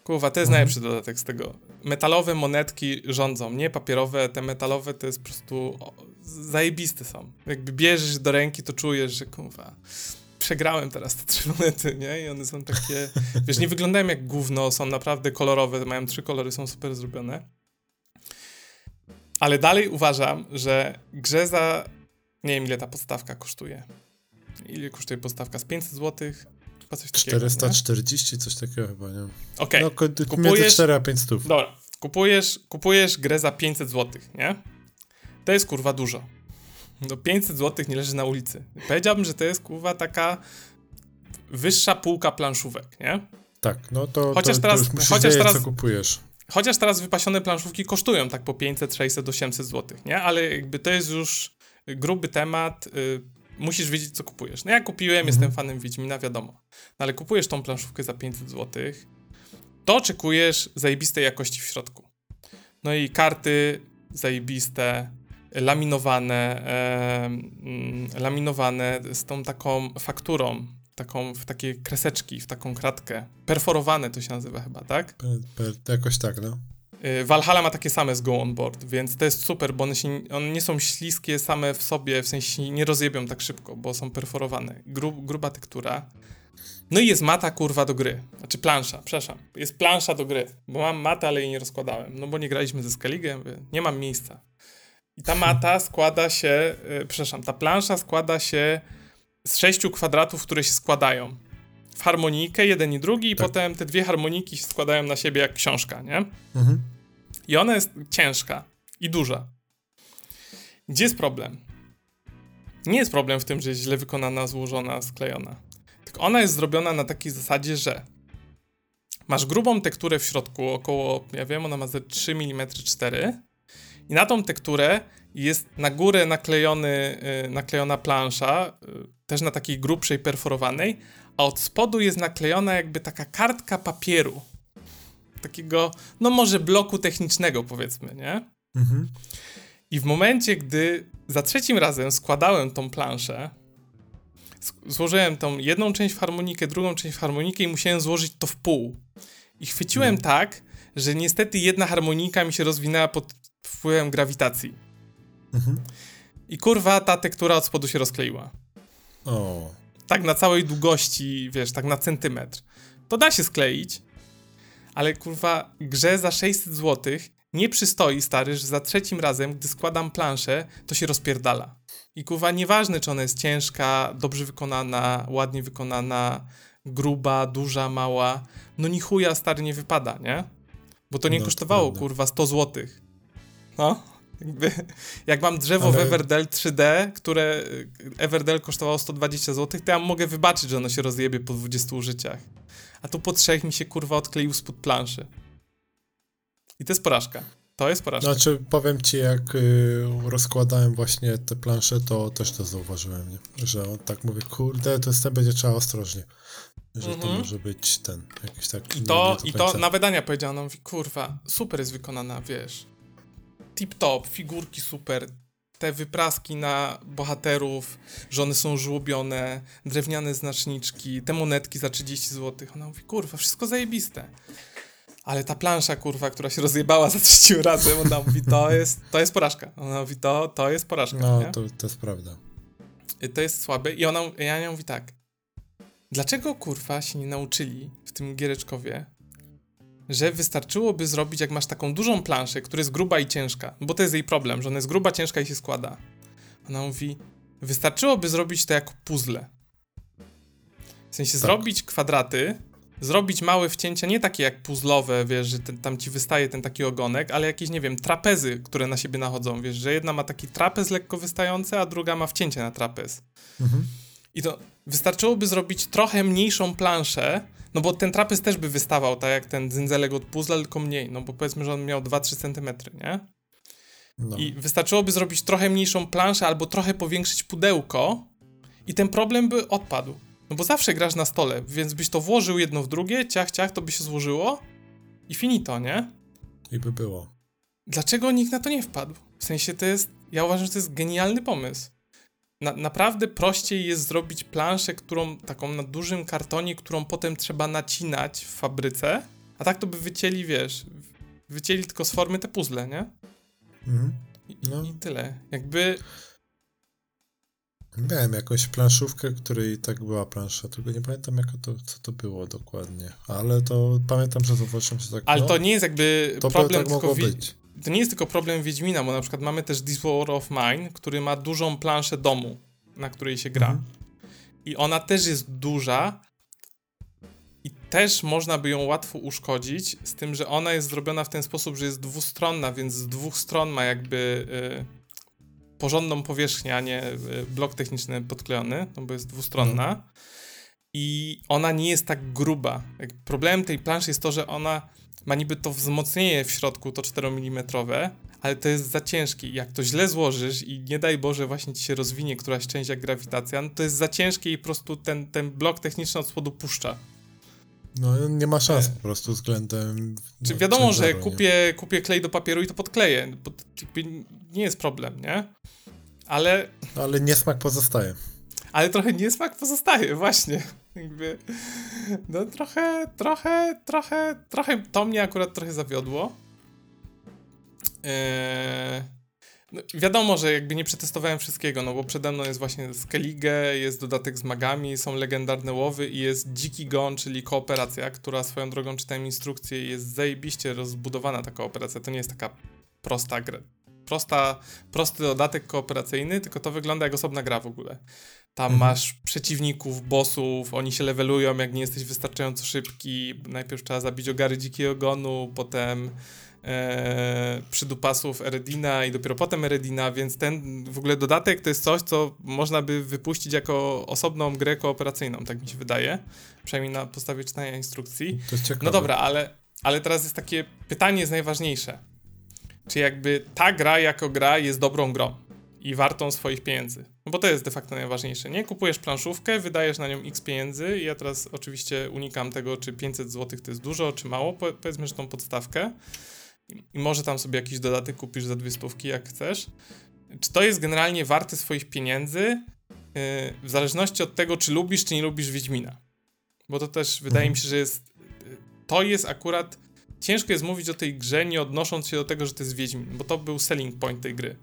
Kurwa, to jest mhm. najlepszy dodatek z tego. Metalowe monetki rządzą, nie papierowe. Te metalowe to jest po prostu zajebiste są. Jakby bierzesz do ręki, to czujesz, że kurwa, przegrałem teraz te trzy monety, nie? I one są takie, wiesz, nie wyglądają jak gówno, są naprawdę kolorowe, mają trzy kolory, są super zrobione. Ale dalej uważam, że grze za, nie wiem ile ta podstawka kosztuje. Ile kosztuje podstawka? Z 500 złotych? Chyba coś takiego. 440, nie? coś takiego chyba, nie? Okej. Okay. No, kupujesz, między 4 a 500. Dobra. Kupujesz, kupujesz grę za 500 zł, nie? To jest kurwa dużo. No 500 zł nie leży na ulicy. Powiedziałbym, że to jest kurwa taka wyższa półka planszówek, nie? Tak, no to, chociaż to, teraz, to chociaż wiedzieć, teraz, co kupujesz. Chociaż teraz wypasione planszówki kosztują tak po 500, 600, 800 zł, nie? Ale jakby to jest już gruby temat. Y, musisz wiedzieć, co kupujesz. No ja kupiłem, mhm. jestem fanem Wiedźmina, wiadomo. No ale kupujesz tą planszówkę za 500 zł, to oczekujesz zajebistej jakości w środku. No i karty zajebiste, laminowane, e, mm, laminowane z tą taką fakturą, taką w takie kreseczki, w taką kratkę. Perforowane to się nazywa chyba, tak? Per, per, jakoś tak, no. Y, Valhalla ma takie same z Go On Board, więc to jest super, bo one, się, one nie są śliskie same w sobie, w sensie nie rozjebią tak szybko, bo są perforowane. Gru, gruba tektura. No i jest mata kurwa do gry. Znaczy plansza, przepraszam. Jest plansza do gry, bo mam matę, ale jej nie rozkładałem. No bo nie graliśmy ze Skelligem, nie mam miejsca. I ta mata składa się, yy, przepraszam, ta plansza składa się z sześciu kwadratów, które się składają w harmonijkę, jeden i drugi, i tak. potem te dwie harmoniki się składają na siebie jak książka, nie? Mhm. I ona jest ciężka i duża. Gdzie jest problem? Nie jest problem w tym, że jest źle wykonana, złożona, sklejona. Tylko ona jest zrobiona na takiej zasadzie, że masz grubą tekturę w środku, około, ja wiem, ona ma ze 3 mm 4 i na tą tekturę jest na górę naklejony, yy, naklejona plansza, yy, też na takiej grubszej, perforowanej, a od spodu jest naklejona jakby taka kartka papieru. Takiego, no może bloku technicznego, powiedzmy, nie? Mhm. I w momencie, gdy za trzecim razem składałem tą planszę, złożyłem tą jedną część w harmonikę, drugą część w harmonikę i musiałem złożyć to w pół. I chwyciłem mhm. tak, że niestety jedna harmonika mi się rozwinęła pod wpływem grawitacji. Mhm. I kurwa, ta tektura od spodu się rozkleiła. O. Tak na całej długości, wiesz, tak na centymetr. To da się skleić, ale kurwa, grze za 600 zł nie przystoi, stary, że za trzecim razem, gdy składam planszę, to się rozpierdala. I kurwa, nieważne, czy ona jest ciężka, dobrze wykonana, ładnie wykonana, gruba, duża, mała, no ni chuja, stary, nie wypada, nie? Bo to nie no, kosztowało, kurwa, 100 zł. No, jakby, jak mam drzewo Ale... w Everdell 3D, które Everdell kosztowało 120 zł, to ja mogę wybaczyć, że ono się rozjebie po 20 użyciach. A tu po trzech mi się kurwa odkleił spod planszy. I to jest porażka. To jest porażka. Znaczy, powiem ci, jak y, rozkładałem właśnie te plansze, to też to zauważyłem, nie? że on tak mówi, kurde, to jest, będzie trzeba ostrożnie. Że mm -hmm. to mhm. może być ten, jakiś tak... I to, i to na wydania powiedziano, mówi, kurwa, super jest wykonana, wiesz, tip-top, figurki super, te wypraski na bohaterów, że one są żłobione, drewniane znaczniczki, te monetki za 30 zł. Ona mówi, kurwa, wszystko zajebiste. ale ta plansza, kurwa, która się rozjebała za trzecim razem, ona mówi, to jest, to jest porażka. Ona mówi, to, to jest porażka. No, to, to jest prawda. I to jest słabe. I ona, ja nie mówi tak, dlaczego, kurwa, się nie nauczyli w tym giereczkowie, że wystarczyłoby zrobić, jak masz taką dużą planszę, która jest gruba i ciężka, bo to jest jej problem, że ona jest gruba, ciężka i się składa. Ona mówi, wystarczyłoby zrobić to jako puzzle. W sensie tak. zrobić kwadraty, zrobić małe wcięcia, nie takie jak puzzlowe, wiesz, że ten, tam ci wystaje ten taki ogonek, ale jakieś, nie wiem, trapezy, które na siebie nachodzą, wiesz, że jedna ma taki trapez lekko wystający, a druga ma wcięcie na trapez. Mhm. I to wystarczyłoby zrobić trochę mniejszą planszę, no bo ten trapez też by wystawał, tak jak ten dzynzelek od puzzla, tylko mniej, no bo powiedzmy, że on miał 2-3 cm, nie? No. I wystarczyłoby zrobić trochę mniejszą planszę albo trochę powiększyć pudełko i ten problem by odpadł. No bo zawsze grasz na stole, więc byś to włożył jedno w drugie, ciach, ciach, to by się złożyło i finito, nie? I by było. Dlaczego nikt na to nie wpadł? W sensie to jest, ja uważam, że to jest genialny pomysł. Na, naprawdę prościej jest zrobić planszę, którą taką na dużym kartonie, którą potem trzeba nacinać w fabryce, a tak to by wycięli, wiesz, wycięli tylko z formy te puzzle, nie? Mhm. No. I, I tyle. Jakby Miałem jakąś planszówkę, której tak była plansza, tylko nie pamiętam jak to, co to było dokładnie. Ale to pamiętam, że zobaczyłem się tak. Ale no, to nie jest jakby to problem tak tylko być. To nie jest tylko problem Wiedźmina, bo na przykład mamy też This War of Mine, który ma dużą planszę domu, na której się gra. Mhm. I ona też jest duża i też można by ją łatwo uszkodzić, z tym, że ona jest zrobiona w ten sposób, że jest dwustronna, więc z dwóch stron ma jakby. Yy, porządną powierzchnię, a nie e, blok techniczny podklejony, no bo jest dwustronna. Mhm. I ona nie jest tak gruba. Problemem tej planszy jest to, że ona ma niby to wzmocnienie w środku, to 4 mm, ale to jest za ciężkie. Jak to źle złożysz i nie daj Boże właśnie ci się rozwinie któraś część jak grawitacja, no to jest za ciężkie i po prostu ten, ten blok techniczny od spodu puszcza. No nie ma szans po prostu względem... Czy no, wiadomo, że kupię, kupię klej do papieru i to podkleję, bo to nie jest problem, nie? Ale... Ale niesmak pozostaje. Ale trochę niesmak pozostaje, właśnie. Jakby, no trochę, trochę, trochę, trochę, to mnie akurat trochę zawiodło. Eee, no, wiadomo, że jakby nie przetestowałem wszystkiego, no bo przede mną jest właśnie Skellige, jest dodatek z magami, są legendarne łowy i jest Dziki Gon, czyli kooperacja, która swoją drogą czytałem instrukcję i jest zajebiście rozbudowana ta kooperacja. To nie jest taka prosta gra, prosta, prosty dodatek kooperacyjny, tylko to wygląda jak osobna gra w ogóle. Tam mhm. masz przeciwników, bossów, oni się levelują, jak nie jesteś wystarczająco szybki. Najpierw trzeba zabić ogary dzikiego gonu, potem e, przydupasów Eredina i dopiero potem Eredina, więc ten w ogóle dodatek to jest coś, co można by wypuścić jako osobną grę kooperacyjną, tak mi się wydaje. Przynajmniej na podstawie czytania instrukcji. No dobra, ale, ale teraz jest takie pytanie jest najważniejsze. Czy jakby ta gra jako gra jest dobrą grą i wartą swoich pieniędzy? No bo to jest de facto najważniejsze, nie? Kupujesz planszówkę, wydajesz na nią x pieniędzy i ja teraz oczywiście unikam tego, czy 500 zł to jest dużo, czy mało, po, powiedzmy, że tą podstawkę i może tam sobie jakiś dodatek kupisz za dwie stówki, jak chcesz. Czy to jest generalnie warte swoich pieniędzy yy, w zależności od tego, czy lubisz, czy nie lubisz Wiedźmina? Bo to też wydaje mi się, że jest yy, to jest akurat ciężko jest mówić o tej grze, nie odnosząc się do tego, że to jest Wiedźmin, bo to był selling point tej gry.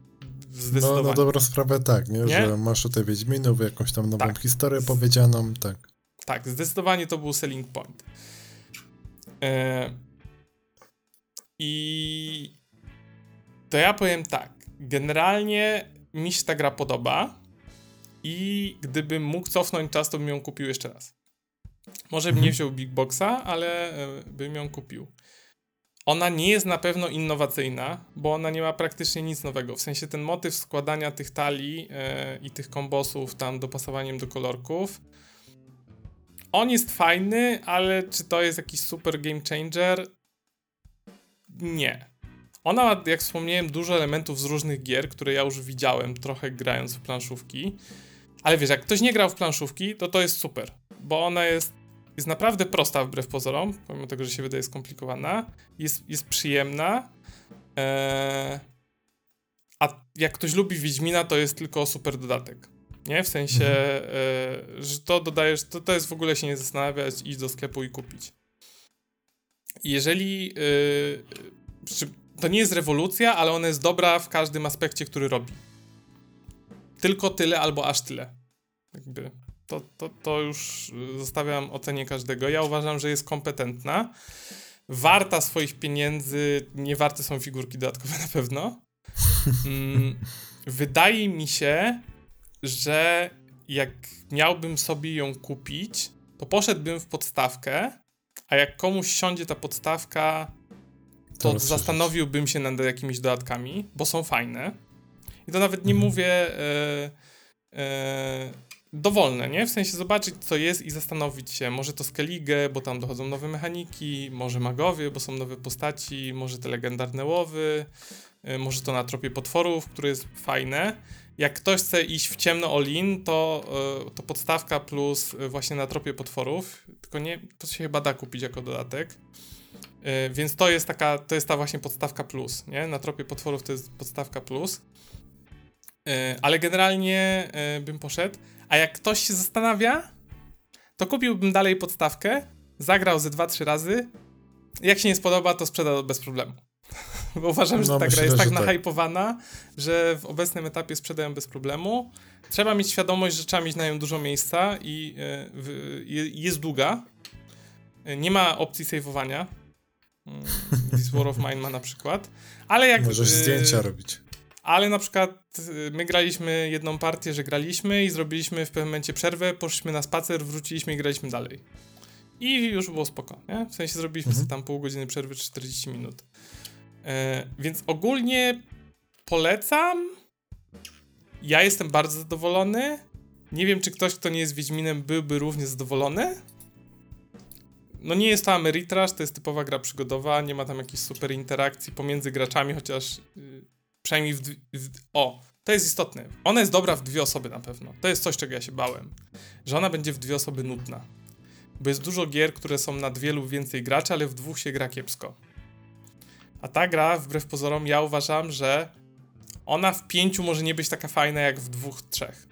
No, na dobrą sprawę tak, nie? nie? Że masz tutaj Wiedźminów, jakąś tam nową tak. historię powiedzianą, tak. Tak, zdecydowanie to był selling point. E... I to ja powiem tak. Generalnie mi się ta gra podoba i gdybym mógł cofnąć czas, to bym ją kupił jeszcze raz. Może bym nie mhm. wziął Big Boxa, ale e, bym ją kupił. Ona nie jest na pewno innowacyjna, bo ona nie ma praktycznie nic nowego. W sensie ten motyw składania tych talii yy, i tych kombosów tam dopasowaniem do kolorków. On jest fajny, ale czy to jest jakiś super game changer? Nie. Ona ma, jak wspomniałem, dużo elementów z różnych gier, które ja już widziałem trochę grając w planszówki. Ale wiesz, jak ktoś nie grał w planszówki, to to jest super, bo ona jest jest naprawdę prosta wbrew pozorom, pomimo tego, że się wydaje skomplikowana. Jest, jest przyjemna. Eee, a jak ktoś lubi Wiedźmina, to jest tylko super dodatek. Nie? W sensie, mhm. e, że to dodajesz, to, to jest w ogóle się nie zastanawiać, iść do sklepu i kupić. jeżeli yy, to nie jest rewolucja, ale ona jest dobra w każdym aspekcie, który robi. Tylko tyle albo aż tyle. Jakby to, to, to już zostawiam ocenie każdego. Ja uważam, że jest kompetentna, warta swoich pieniędzy, nie warte są figurki dodatkowe na pewno. Mm, wydaje mi się, że jak miałbym sobie ją kupić, to poszedłbym w podstawkę, a jak komuś siądzie ta podstawka, to, to zastanowiłbym się nad jakimiś dodatkami, bo są fajne. I to nawet nie mhm. mówię e, e, dowolne, nie? W sensie zobaczyć, co jest i zastanowić się. Może to Skellige, bo tam dochodzą nowe mechaniki, może magowie, bo są nowe postaci, może te legendarne łowy, e, może to na tropie potworów, które jest fajne jak ktoś chce iść w ciemno all-in, to, e, to podstawka plus e, właśnie na tropie potworów, tylko nie, to się chyba da kupić jako dodatek. Więc to jest taka, to jest ta właśnie podstawka plus, nie? Na tropie potworów to jest podstawka plus. Ale generalnie bym poszedł. A jak ktoś się zastanawia, to kupiłbym dalej podstawkę, zagrał ze 2-3 razy. Jak się nie spodoba, to sprzeda bez problemu. Bo uważam, że no, ta myślę, gra jest tak nahypowana, że w obecnym etapie sprzedają bez problemu. Trzeba mieć świadomość, że trzeba mieć na nią dużo miejsca i y, jest długa. Nie ma opcji saveowania. Mm, This War of Mine ma na przykład. Ale jak... Możesz y, zdjęcia robić. Ale na przykład y, my graliśmy jedną partię, że graliśmy i zrobiliśmy w pewnym momencie przerwę, poszliśmy na spacer, wróciliśmy i graliśmy dalej. I już było spoko, nie? W sensie zrobiliśmy mhm. sobie tam pół godziny przerwy, 40 minut. E, więc ogólnie polecam. Ja jestem bardzo zadowolony. Nie wiem, czy ktoś, kto nie jest Wiedźminem, byłby równie zadowolony. No nie jest to Ameritrash, to jest typowa gra przygodowa, nie ma tam jakiejś super interakcji pomiędzy graczami, chociaż yy, przynajmniej w, w, O, to jest istotne. Ona jest dobra w dwie osoby na pewno. To jest coś, czego ja się bałem. Że ona będzie w dwie osoby nudna. Bo jest dużo gier, które są na dwie lub więcej graczy, ale w dwóch się gra kiepsko. A ta gra, wbrew pozorom, ja uważam, że ona w pięciu może nie być taka fajna jak w dwóch, trzech.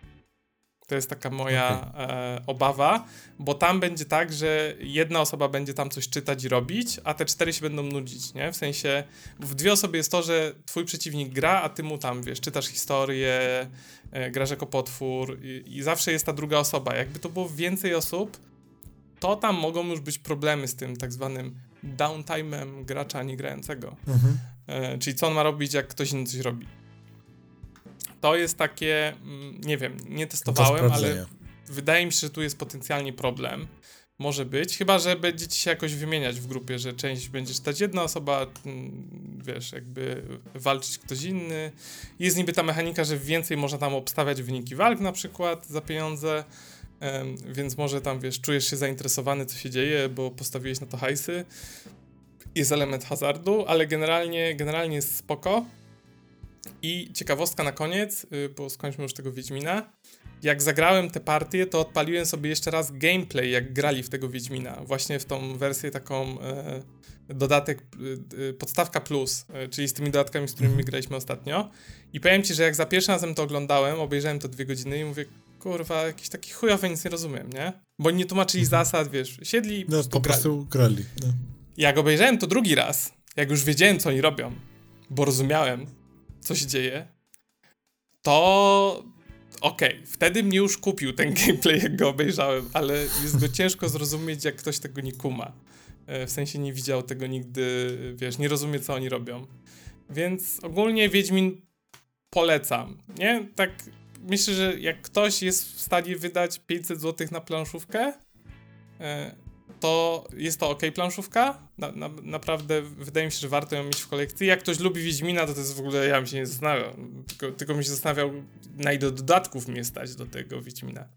To jest taka moja e, obawa, bo tam będzie tak, że jedna osoba będzie tam coś czytać i robić, a te cztery się będą nudzić, nie? W sensie, w dwie osoby jest to, że twój przeciwnik gra, a ty mu tam, wiesz, czytasz historię, e, grasz jako potwór i, i zawsze jest ta druga osoba. Jakby to było więcej osób, to tam mogą już być problemy z tym tak zwanym downtime'em gracza nie grającego. Mhm. E, czyli co on ma robić, jak ktoś inny coś robi. To jest takie, mm, nie wiem, nie testowałem, ale wydaje mi się, że tu jest potencjalnie problem. Może być, chyba że będziecie się jakoś wymieniać w grupie, że część będzie czytać jedna osoba, mm, wiesz, jakby walczyć ktoś inny. Jest niby ta mechanika, że więcej można tam obstawiać wyniki walk na przykład za pieniądze więc może tam, wiesz, czujesz się zainteresowany, co się dzieje, bo postawiłeś na to hajsy. Jest element hazardu, ale generalnie, generalnie jest spoko. I ciekawostka na koniec, y, bo skończmy już tego Wiedźmina. Jak zagrałem te partie, to odpaliłem sobie jeszcze raz gameplay, jak grali w tego Wiedźmina. Właśnie w tą wersję taką e, dodatek, e, podstawka plus, e, czyli z tymi dodatkami, z którymi mhm. graliśmy ostatnio. I powiem ci, że jak za pierwszym razem to oglądałem, obejrzałem to dwie godziny i mówię, kurwa, jakiś taki chujowy, nic nie rozumiem, nie? Bo nie tłumaczyli mhm. zasad, wiesz, siedli No, po prostu grali. No. Jak obejrzałem to drugi raz, jak już wiedziałem, co oni robią, bo rozumiałem, co się dzieje, to okej, okay, wtedy mnie już kupił ten gameplay, jak go obejrzałem, ale jest go ciężko zrozumieć, jak ktoś tego nie kuma. E, w sensie nie widział tego nigdy, wiesz, nie rozumie, co oni robią. Więc ogólnie Wiedźmin polecam, nie? Tak myślę, że jak ktoś jest w stanie wydać 500 zł na planszówkę, e, to jest to ok planszówka. Na, na, naprawdę wydaje mi się, że warto ją mieć w kolekcji. Jak ktoś lubi Wiedźmina, to to jest w ogóle, ja bym się nie zastanawiał. Tylko, tylko mi się zastanawiał, na ile dodatków mnie stać do tego Wiedźmina.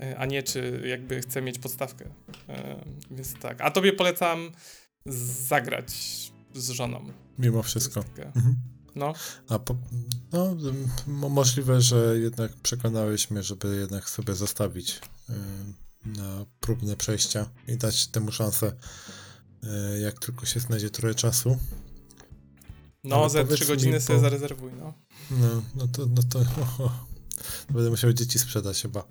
E, a nie, czy jakby chcę mieć podstawkę. E, więc tak. A tobie polecam zagrać z żoną. Mimo wszystko. Mhm. No. A po, no, możliwe, że jednak przekonałeś mnie, żeby jednak sobie zostawić y, na próbne przejścia i dać temu szansę, y, jak tylko się znajdzie trochę czasu. No, Ale za 3 godziny sobie zarezerwuj, no. No, no to, no to będę musiał dzieci sprzedać chyba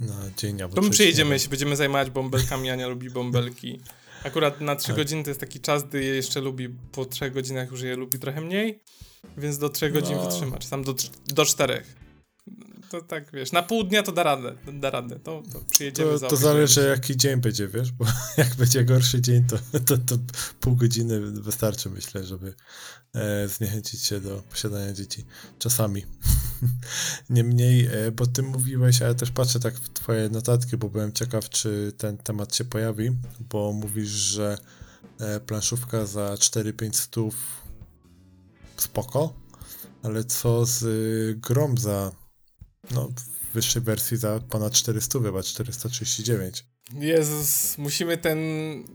na dzień albo To my przyjedziemy, się będziemy zajmować bąbelkami, Ania lubi bąbelki. Akurat na 3 tak. godziny to jest taki czas, gdy je jeszcze lubi, po 3 godzinach już je lubi trochę mniej, więc do 3 godzin no. wytrzyma, czy tam do, do 4 to tak, wiesz, na pół dnia to da radę, da radę, to, to przyjedziemy To, za to zależy jaki dzień będzie, wiesz, bo jak będzie gorszy dzień, to, to, to pół godziny wystarczy, myślę, żeby e, zniechęcić się do posiadania dzieci. Czasami. Niemniej, e, bo ty mówiłeś, a ja też patrzę tak w twoje notatki, bo byłem ciekaw, czy ten temat się pojawi, bo mówisz, że e, planszówka za 4-5 stów spoko, ale co z y, grom za no, w wyższej wersji za ponad 400, chyba 439. Jezus, musimy ten.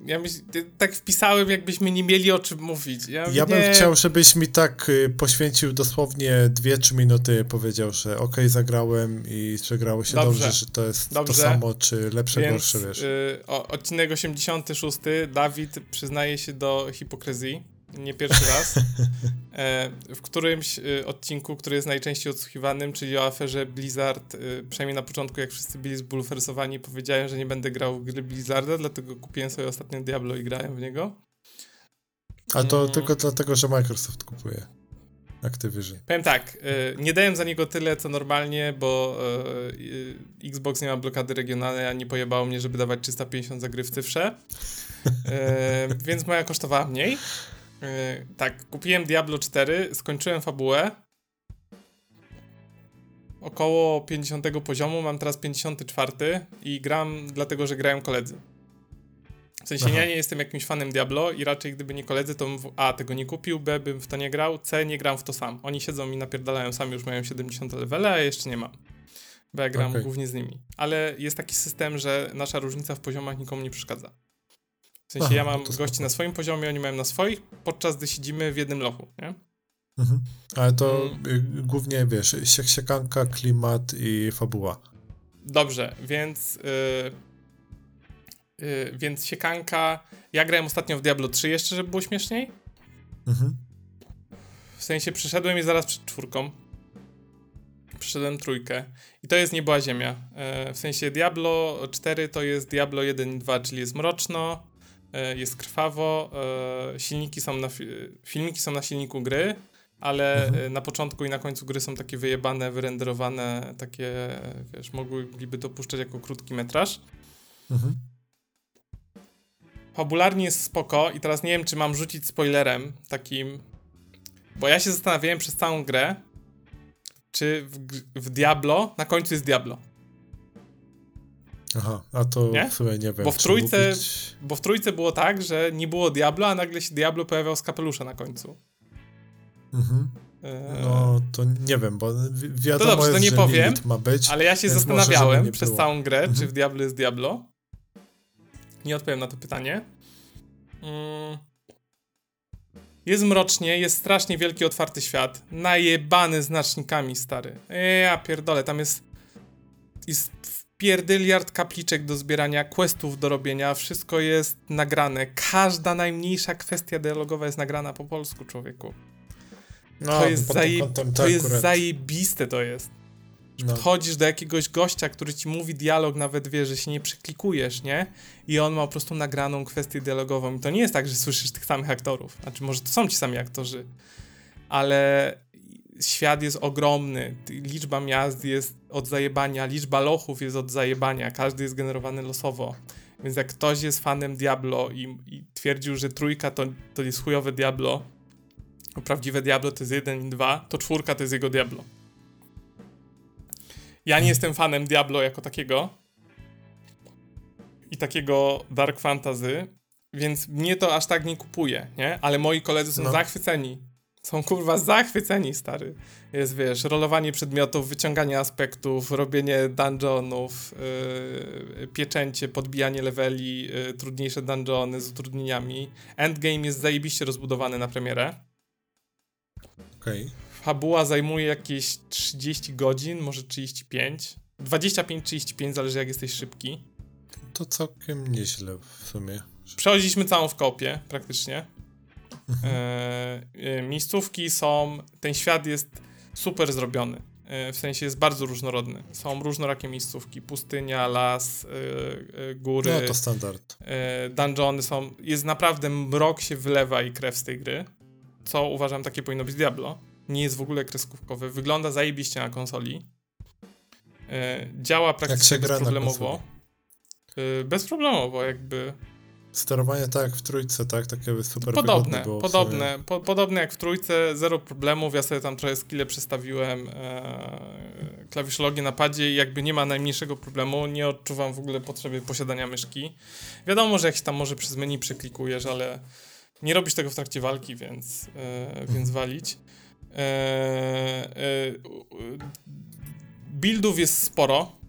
Ja myśl, tak wpisałem, jakbyśmy nie mieli o czym mówić. Ja, ja bym chciał, żebyś mi tak y, poświęcił dosłownie 2-3 minuty, powiedział, że ok, zagrałem i że grało się dobrze, dobrze że to jest dobrze. to samo, czy lepsze, Więc, gorsze, wiesz. Yy, odcinek 86. Dawid przyznaje się do hipokryzji nie pierwszy raz, e, w którymś e, odcinku, który jest najczęściej odsłuchiwanym, czyli o aferze Blizzard, e, przynajmniej na początku, jak wszyscy byli zbulwersowani, powiedziałem, że nie będę grał w gry Blizzarda, dlatego kupiłem sobie ostatnio Diablo i grałem w niego. A to hmm. tylko dlatego, że Microsoft kupuje. Activision. Powiem tak, nie dałem za niego tyle, co normalnie, bo Xbox nie ma blokady regionalnej, a nie pojebało mnie, żeby dawać 350 za gry w cyfrze. więc moja kosztowała mniej. Yy, tak, kupiłem Diablo 4, skończyłem fabułę. Około 50 poziomu, mam teraz 54 i gram dlatego, że grają koledzy. W sensie Aha. ja nie jestem jakimś fanem Diablo i raczej gdyby nie koledzy, to bym w, A tego nie kupił, B bym w to nie grał, C nie gram w to sam. Oni siedzą i napierdalają sami, już mają 70 levele, a jeszcze nie mam. Bo ja gram okay. głównie z nimi. Ale jest taki system, że nasza różnica w poziomach nikomu nie przeszkadza. W sensie Aha, ja mam gości na swoim poziomie, oni mają na swoich, podczas gdy siedzimy w jednym lochu, nie? Mhm. Ale to mm. głównie, wiesz, siekanka, klimat i fabuła. Dobrze, więc... Yy, yy, więc siekanka... Ja grałem ostatnio w Diablo 3 jeszcze, żeby było śmieszniej. Mhm. W sensie przyszedłem i zaraz przed czwórką. Przyszedłem trójkę. I to jest Nieba Ziemia. Yy, w sensie Diablo 4 to jest Diablo 1 i 2, czyli jest mroczno. E, jest krwawo, e, silniki są na, filmiki są na silniku gry, ale mhm. E, na początku i na końcu gry są takie wyjebane, wyrenderowane, takie, wiesz, mogliby to puszczać jako krótki metraż. Mhm. Fabularnie jest spoko i teraz nie wiem, czy mam rzucić spoilerem takim, bo ja się zastanawiałem przez całą grę, czy w, w Diablo, na końcu jest Diablo. Aha, a to nie? w nie wiem. Bo w, trójce, mówić... bo w trójce było tak, że nie było Diablo, a nagle się Diablo pojawiał z kapelusza na końcu. Mhm. E, no, to nie wiem, bo wiadomo to dobrze, jest, to nie że powiem, ma być. Ale ja się zastanawiałem przez było. całą grę, mhm. czy w Diablo jest Diablo. Nie odpowiem na to pytanie. Mm. Jest mrocznie, jest strasznie wielki, otwarty świat. Najebany znacznikami, stary. Ja pierdolę, tam jest... Jest pierdyliard kapliczek do zbierania, questów do robienia, wszystko jest nagrane. Każda najmniejsza kwestia dialogowa jest nagrana po polsku, człowieku. No, to jest, zaje... to jest zajebiste, to jest. No. Wchodzisz do jakiegoś gościa, który ci mówi dialog, nawet wie, że się nie przeklikujesz, nie? I on ma po prostu nagraną kwestię dialogową. I to nie jest tak, że słyszysz tych samych aktorów. Znaczy, może to są ci sami aktorzy, ale świat jest ogromny, liczba miast jest od zajebania, liczba lochów jest od zajebania, każdy jest generowany losowo. Więc jak ktoś jest fanem Diablo i, i twierdził, że trójka to, to jest chujowe Diablo, a prawdziwe Diablo to jest jeden i dwa, to czwórka to jest jego Diablo. Ja nie jestem fanem Diablo jako takiego i takiego Dark Fantasy, więc mnie to aż tak nie kupuje, nie? Ale moi koledzy są no. zachwyceni są kurwa zachwyceni, stary. Jest, wiesz, rolowanie przedmiotów, wyciąganie aspektów, robienie dungeonów, yy, pieczęcie, podbijanie leveli, yy, trudniejsze dungeony z utrudnieniami. Endgame jest zajebiście rozbudowany na premierę. Okej. Okay. Fabuła zajmuje jakieś 30 godzin, może 35. 25-35, zależy jak jesteś szybki. To całkiem nieźle w sumie. Przechodziliśmy całą w kopie, praktycznie. Mhm. E, e, miejscówki są, ten świat jest super zrobiony. w sensie jest bardzo różnorodny. Są różnorakie miejscówki, pustynia, las, góry. No to standard. Dungeony są, jest naprawdę mrok się wylewa i krew z tej gry, co uważam takie powinno być Diablo. Nie jest w ogóle kreskówkowy, wygląda zajebiście na konsoli. Działa praktycznie bezproblemowo. Bezproblemowo jakby Sterowanie tak jak w trójce, tak? Takie super Podobne, podobne, po, podobne jak w trójce, zero problemów. Ja sobie tam trochę skille przestawiłem e, klawiszologię na padzie i jakby nie ma najmniejszego problemu. Nie odczuwam w ogóle potrzeby posiadania myszki. Wiadomo, że jak się tam może przez menu przeklikujesz, ale nie robisz tego w trakcie walki, więc, e, mhm. więc walić. E, e, buildów jest sporo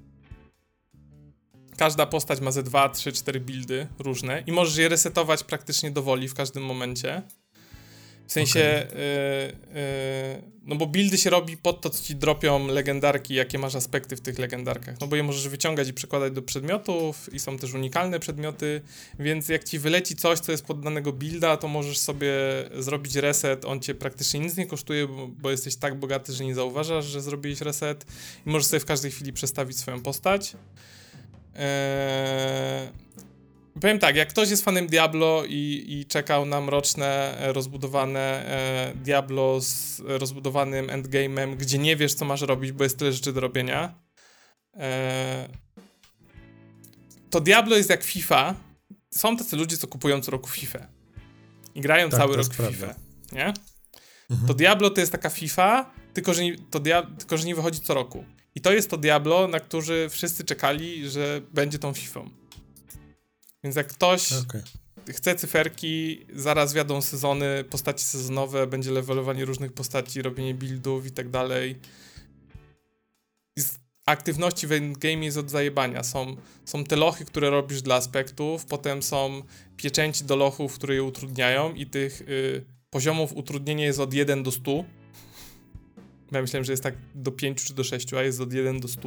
Każda postać ma ze 2, 3, 4 buildy różne i możesz je resetować praktycznie do woli w każdym momencie. W sensie, okay. y, no bo buildy się robi pod to, co ci dropią legendarki, jakie masz aspekty w tych legendarkach. No bo je możesz wyciągać i przekładać do przedmiotów i są też unikalne przedmioty, więc jak ci wyleci coś, co jest pod danego builda, to możesz sobie zrobić reset, on cię praktycznie nic nie kosztuje, bo, bo jesteś tak bogaty, że nie zauważasz, że zrobiłeś reset i możesz sobie w każdej chwili przestawić swoją postać. Eee, powiem tak, jak ktoś jest fanem Diablo i, i czekał na mroczne, e, rozbudowane e, Diablo z rozbudowanym endgame'em, gdzie nie wiesz, co masz robić, bo jest tyle rzeczy do robienia, e, to Diablo jest jak FIFA. Są tacy ludzie, co kupują co roku FIFA i grają tak, cały rok w FIFA, nie? Mhm. To Diablo to jest taka FIFA, tylko że, nie, to dia tylko że nie wychodzi co roku. I to jest to Diablo, na który wszyscy czekali, że będzie tą FIFA. Więc jak ktoś okay. chce cyferki, zaraz wiadą sezony, postaci sezonowe, będzie levelowanie różnych postaci, robienie buildów i tak dalej. Aktywności w endgame jest od zajebania. Są, są te lochy, które robisz dla aspektów, potem są pieczęci do lochów, które je utrudniają i tych y, poziomów utrudnienia jest od 1 do 100 ja myślałem, że jest tak do 5 czy do 6, a jest od 1 do 100.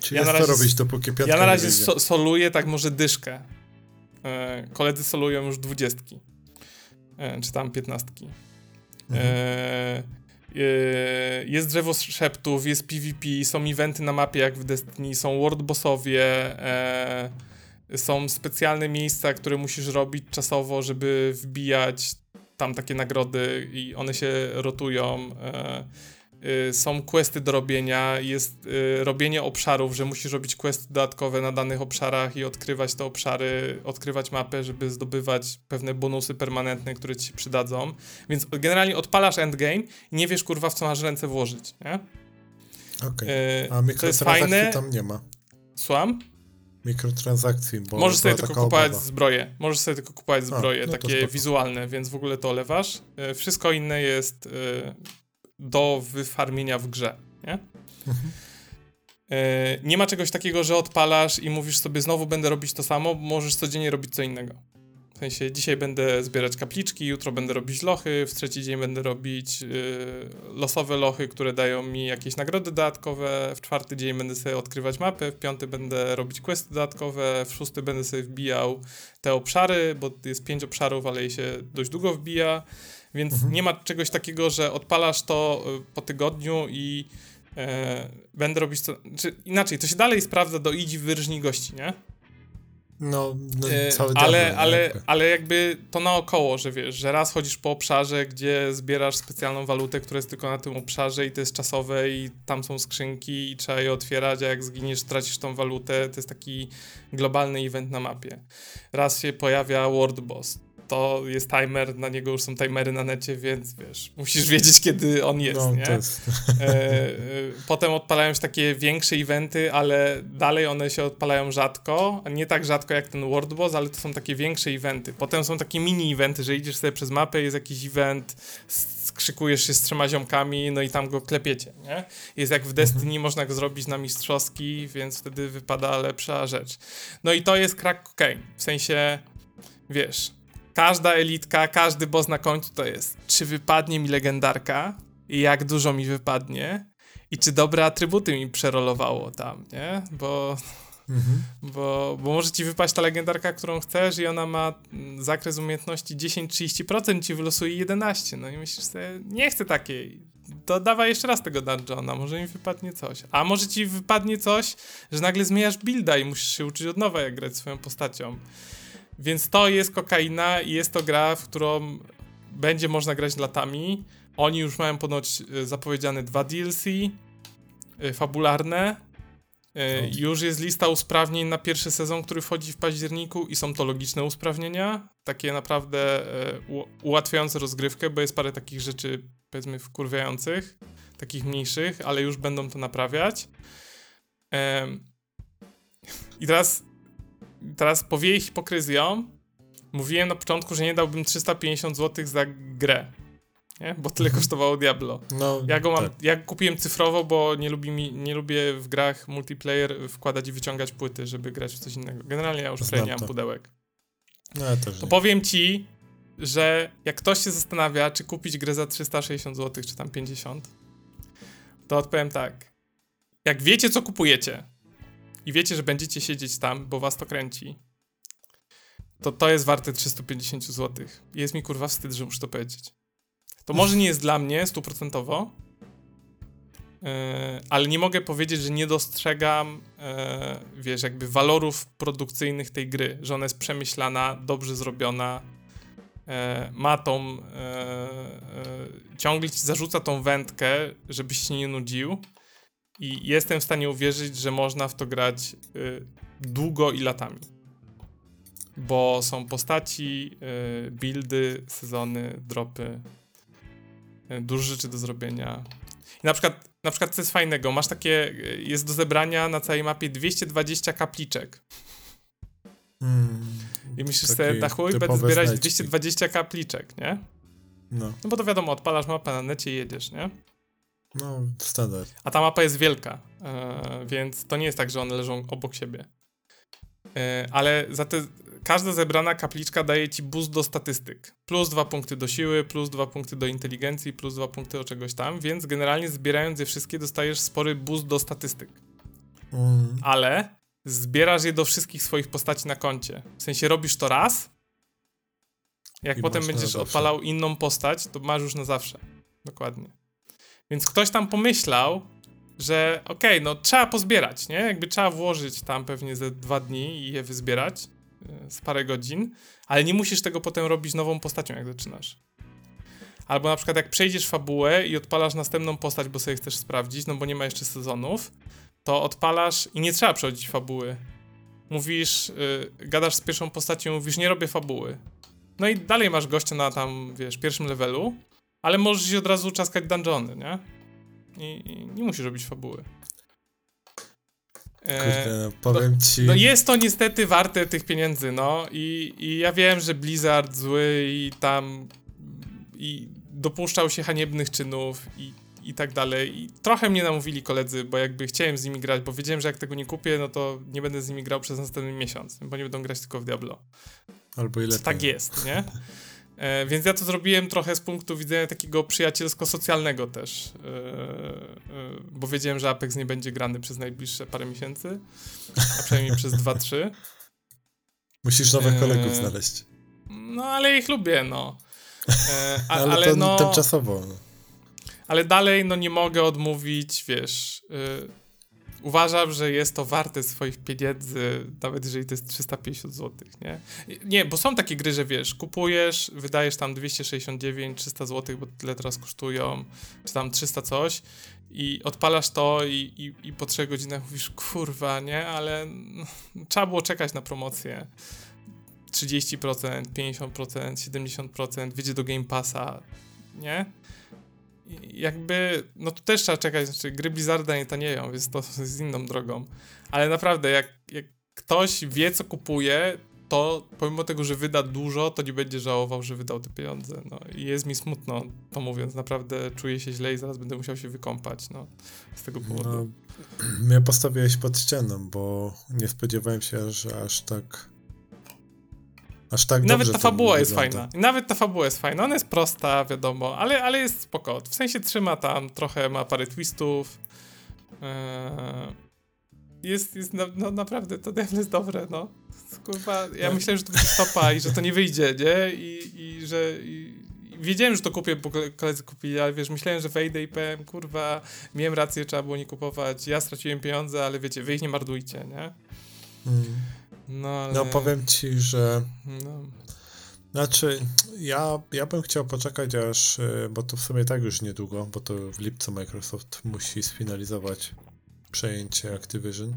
Czy ja jest na razie, to robić, dopóki piątka Ja na razie so, soluję tak może dyszkę. E, koledzy solują już dwudziestki. E, czy tam piętnastki. Mhm. E, e, jest drzewo szeptów, jest PvP, są eventy na mapie jak w Destiny, są world bossowie, e, są specjalne miejsca, które musisz robić czasowo, żeby wbijać tam takie nagrody i one się rotują. E, e, są questy do robienia, jest e, robienie obszarów, że musisz robić questy dodatkowe na danych obszarach i odkrywać te obszary, odkrywać mapę, żeby zdobywać pewne bonusy permanentne, które ci się przydadzą. Więc generalnie odpalasz endgame i nie wiesz kurwa w co masz ręce włożyć, nie? Okej. Okay. A mikrotransakcji tam nie ma. Słucham? Mikrotransakcji, bo Możesz sobie tylko kupować zbroje. Możesz sobie tylko kupować zbroje, A, no takie wizualne, więc w ogóle to olewasz. E, wszystko inne jest e, do wyfarmienia w grze, nie? Mhm. E, nie ma czegoś takiego, że odpalasz i mówisz sobie znowu będę robić to samo, możesz codziennie robić co innego. W sensie dzisiaj będę zbierać kapliczki, jutro będę robić lochy, w trzeci dzień będę robić yy, losowe lochy, które dają mi jakieś nagrody dodatkowe, w czwarty dzień będę sobie odkrywać mapę, w piąty będę robić questy dodatkowe, w szósty będę sobie wbijał te obszary, bo jest pięć obszarów, ale je się dość długo wbija, więc mhm. nie ma czegoś takiego, że odpalasz to y, po tygodniu i yy, będę robić to, czy inaczej, to się dalej sprawdza do idzi wyrżnij gości, nie? No, no e, cały ale, ale, jakby. ale jakby to naokoło, że wiesz, że raz chodzisz po obszarze, gdzie zbierasz specjalną walutę, która jest tylko na tym obszarze i to jest czasowe i tam są skrzynki i trzeba je otwierać, a jak zginiesz, tracisz tą walutę. To jest taki globalny event na mapie. Raz się pojawia World Boss to jest timer, na niego już są timery na necie, więc wiesz, musisz wiedzieć, kiedy on jest, no, nie? Jest. E, e, potem odpalają się takie większe eventy, ale dalej one się odpalają rzadko, nie tak rzadko jak ten World Boss, ale to są takie większe eventy. Potem są takie mini eventy, że idziesz sobie przez mapę, jest jakiś event, skrzykujesz się z trzema ziomkami, no i tam go klepiecie, nie? Jest jak w Destiny, mhm. można go zrobić na mistrzowski, więc wtedy wypada lepsza rzecz. No i to jest crack cocaine, w sensie, wiesz, każda elitka, każdy boss na końcu to jest, czy wypadnie mi legendarka i jak dużo mi wypadnie i czy dobre atrybuty mi przerolowało tam, nie? Bo Mhm. Bo, bo może ci wypaść ta legendarka, którą chcesz i ona ma zakres umiejętności 10-30%, ci wylosuje 11. No i myślisz sobie, nie chcę takiej. To dawaj jeszcze raz tego dungeona, może mi wypadnie coś. A może ci wypadnie coś, że nagle zmieniasz builda i musisz się uczyć od nowa, jak grać swoją postacią. Więc to jest kokaina i jest to gra, w którą będzie można grać latami. Oni już mają ponoć e, zapowiedziane dwa DLC e, fabularne. E, już jest lista usprawnień na pierwszy sezon, który wchodzi w październiku i są to logiczne usprawnienia, takie naprawdę ułatwiające rozgrywkę, bo jest parę takich rzeczy, powiedzmy, wkurwiających, takich mniejszych, ale już będą to naprawiać. I teraz, teraz powieje hipokryzją, Mówiłem na początku, że nie dałbym 350 zł za grę. Nie? Bo tyle mhm. kosztowało Diablo. No, ja go mam, tak. ja kupiłem cyfrowo, bo nie, lubi mi, nie lubię w grach multiplayer wkładać i wyciągać płyty, żeby grać w coś innego. Generalnie ja już tutaj nie mam pudełek. No, ja też to nie. powiem ci, że jak ktoś się zastanawia, czy kupić grę za 360 zł, czy tam 50, to odpowiem tak. Jak wiecie, co kupujecie i wiecie, że będziecie siedzieć tam, bo was to kręci, to to jest warte 350 zł. Jest mi kurwa wstyd, że muszę to powiedzieć. To może nie jest dla mnie stuprocentowo, yy, ale nie mogę powiedzieć, że nie dostrzegam, yy, wiesz, jakby walorów produkcyjnych tej gry, że ona jest przemyślana, dobrze zrobiona, yy, ma tą, ciągle ci zarzuca tą wędkę, żebyś się nie nudził i jestem w stanie uwierzyć, że można w to grać długo i latami bo są postaci, y, buildy, sezony, dropy, y, dużo rzeczy do zrobienia. I na przykład, na przykład co jest fajnego, masz takie, y, jest do zebrania na całej mapie 220 kapliczek. Hmm, I myślisz sobie, da chuj, będę zbierać znajdźki. 220 kapliczek, nie? No. no bo to wiadomo, odpalasz mapę na necie i jedziesz, nie? No, standard. A ta mapa jest wielka, yy, więc to nie jest tak, że one leżą obok siebie. Yy, ale za te każda zebrana kapliczka daje ci boost do statystyk. Plus dwa punkty do siły, plus dwa punkty do inteligencji, plus dwa punkty do czegoś tam, więc generalnie zbierając je wszystkie dostajesz spory boost do statystyk. Mm. Ale zbierasz je do wszystkich swoich postaci na koncie. W sensie robisz to raz, jak I potem będziesz odpalał inną postać, to masz już na zawsze. Dokładnie. Więc ktoś tam pomyślał, że okej, okay, no trzeba pozbierać, nie? Jakby trzeba włożyć tam pewnie ze dwa dni i je wyzbierać. E, z parę godzin, ale nie musisz tego potem robić nową postacią, jak zaczynasz. Albo na przykład jak przejdziesz fabułę i odpalasz następną postać, bo sobie chcesz sprawdzić, no bo nie ma jeszcze sezonów, to odpalasz i nie trzeba przechodzić fabuły. Mówisz, yy, gadasz z pierwszą postacią, mówisz, nie robię fabuły. No i dalej masz gościa na tam, wiesz, pierwszym levelu, ale możesz się od razu czaskać dungeony, nie? I, i nie musisz robić fabuły. Kurde, no, e, powiem ci. No jest to niestety warte tych pieniędzy, no i, i ja wiem, że Blizzard zły i tam i dopuszczał się haniebnych czynów i, i tak dalej. I trochę mnie namówili koledzy, bo jakby chciałem z nimi grać, bo wiedziałem, że jak tego nie kupię, no to nie będę z nimi grał przez następny miesiąc, bo nie będą grać tylko w Diablo. Albo ile. Tak jest, nie? E, więc ja to zrobiłem trochę z punktu widzenia takiego przyjacielsko-socjalnego też, e, e, bo wiedziałem, że Apex nie będzie grany przez najbliższe parę miesięcy, a przynajmniej przez 2-3. Musisz nowych kolegów znaleźć. No, ale ich lubię, no. A, ale, ale to no, tymczasowo. Ale dalej, no nie mogę odmówić, wiesz, uważam, że jest to warte swoich pieniędzy, nawet jeżeli to jest 350 zł, nie? Nie, bo są takie gry, że wiesz, kupujesz, wydajesz tam 269, 300 zł, bo tyle teraz kosztują, czy tam 300 coś i odpalasz to i, i, i po 3 godzinach mówisz, kurwa, nie? Ale trzeba było czekać na promocję. 30%, 50%, 70%, wyjdzie do Game Passa, nie? Jakby, no to też trzeba czekać, znaczy gry Blizzarda nie tanieją, więc to jest inną drogą. Ale naprawdę, jak, jak ktoś wie, co kupuje, to pomimo tego, że wyda dużo, to nie będzie żałował, że wydał te pieniądze. No i jest mi smutno, to mówiąc, naprawdę czuję się źle i zaraz będę musiał się wykąpać, no, z tego powodu. No, mnie postawiłeś pod ścianą, bo nie spodziewałem się, że aż tak Aż tak Nawet ta fabuła jest fajna. Nawet ta fabuła jest fajna. Ona jest prosta, wiadomo, ale, ale jest spoko. W sensie trzyma tam, trochę ma parę twistów. Eee, jest, jest no, no naprawdę, to Diablo jest dobre, no. Kurwa, ja myślałem, że to będzie stopa i że to nie wyjdzie, nie? I, i że... I, wiedziałem, że to kupię, bo koledzy kupili, ale wiesz, myślałem, że wejdę i powiem, kurwa, miałem rację, trzeba było nie kupować, ja straciłem pieniądze, ale wiecie, wy ich nie marnujcie, nie? Mm. No, ale... No powiem ci, że... No. Znaczy, ja, ja bym chciał poczekać aż, y, bo to w sumie tak już niedługo, bo to w lipcu Microsoft musi sfinalizować przejęcie Activision.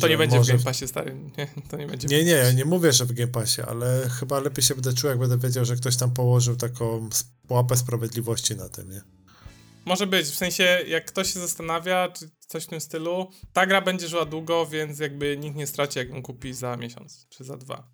To nie będzie może- w Game Passie, stary. Nie, to nie będzie. Nie, nie, ja nie mówię, że w Game Passie, ale chyba lepiej się będę czuł, jak będę wiedział, że ktoś tam położył taką łapę sprawiedliwości na tym, nie? Może być, w sensie, jak ktoś się zastanawia, czy coś w tym stylu, ta gra będzie żyła długo, więc jakby nikt nie straci, jak ją kupi za miesiąc, czy za dwa.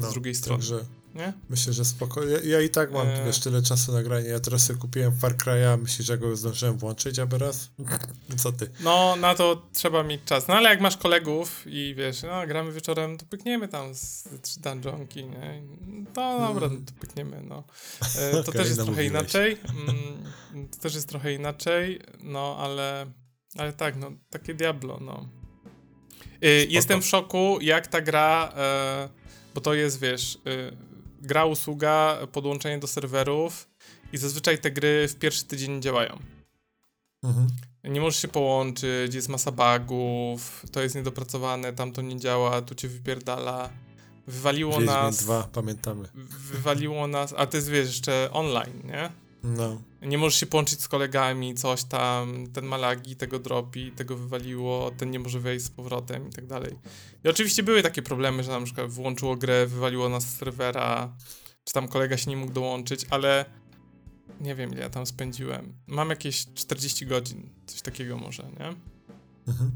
No, Z drugiej strony. Także Nie? myślę, że spoko. Ja, ja i tak mam, E. wiesz, tyle czasu na granie. Ja teraz sobie kupiłem Far Cry'a, myślisz, że go zdążyłem włączyć, aby raz? Co ty? No, na to trzeba mieć czas. No ale jak masz kolegów i wiesz, no gramy wieczorem, to pykniemy tam z trzy dungeonki, nie? To dobra, no, to pykniemy, no. E, To Okej, też jest trochę namówiłeś. inaczej. Mm, To też jest trochę inaczej, no ale, ale tak, no, takie Diablo, no. Y, Jestem w szoku, jak ta gra, e, bo to jest, wiesz, y, gra, usługa, podłączenie do serwerów i zazwyczaj te gry w pierwszy tydzień nie działają. Mhm. Nie możesz się połączyć, jest masa bugów, to jest niedopracowane, tam to nie działa, tu cię wypierdala. Wywaliło Wiedźmin nas. 2, pamiętamy. Wywaliło nas, a jest wiesz, jeszcze online, nie? No. Nie możesz się połączyć z kolegami, coś tam, ten ma lagi, tego dropi, tego wywaliło, ten nie może wejść z powrotem i tak dalej. I oczywiście były takie problemy, że na przykład włączyło grę, wywaliło nas z serwera, czy tam kolega się nie mógł dołączyć, ale nie wiem ile ja tam spędziłem. Mam jakieś 40 godzin, coś takiego może, nie? Mhm.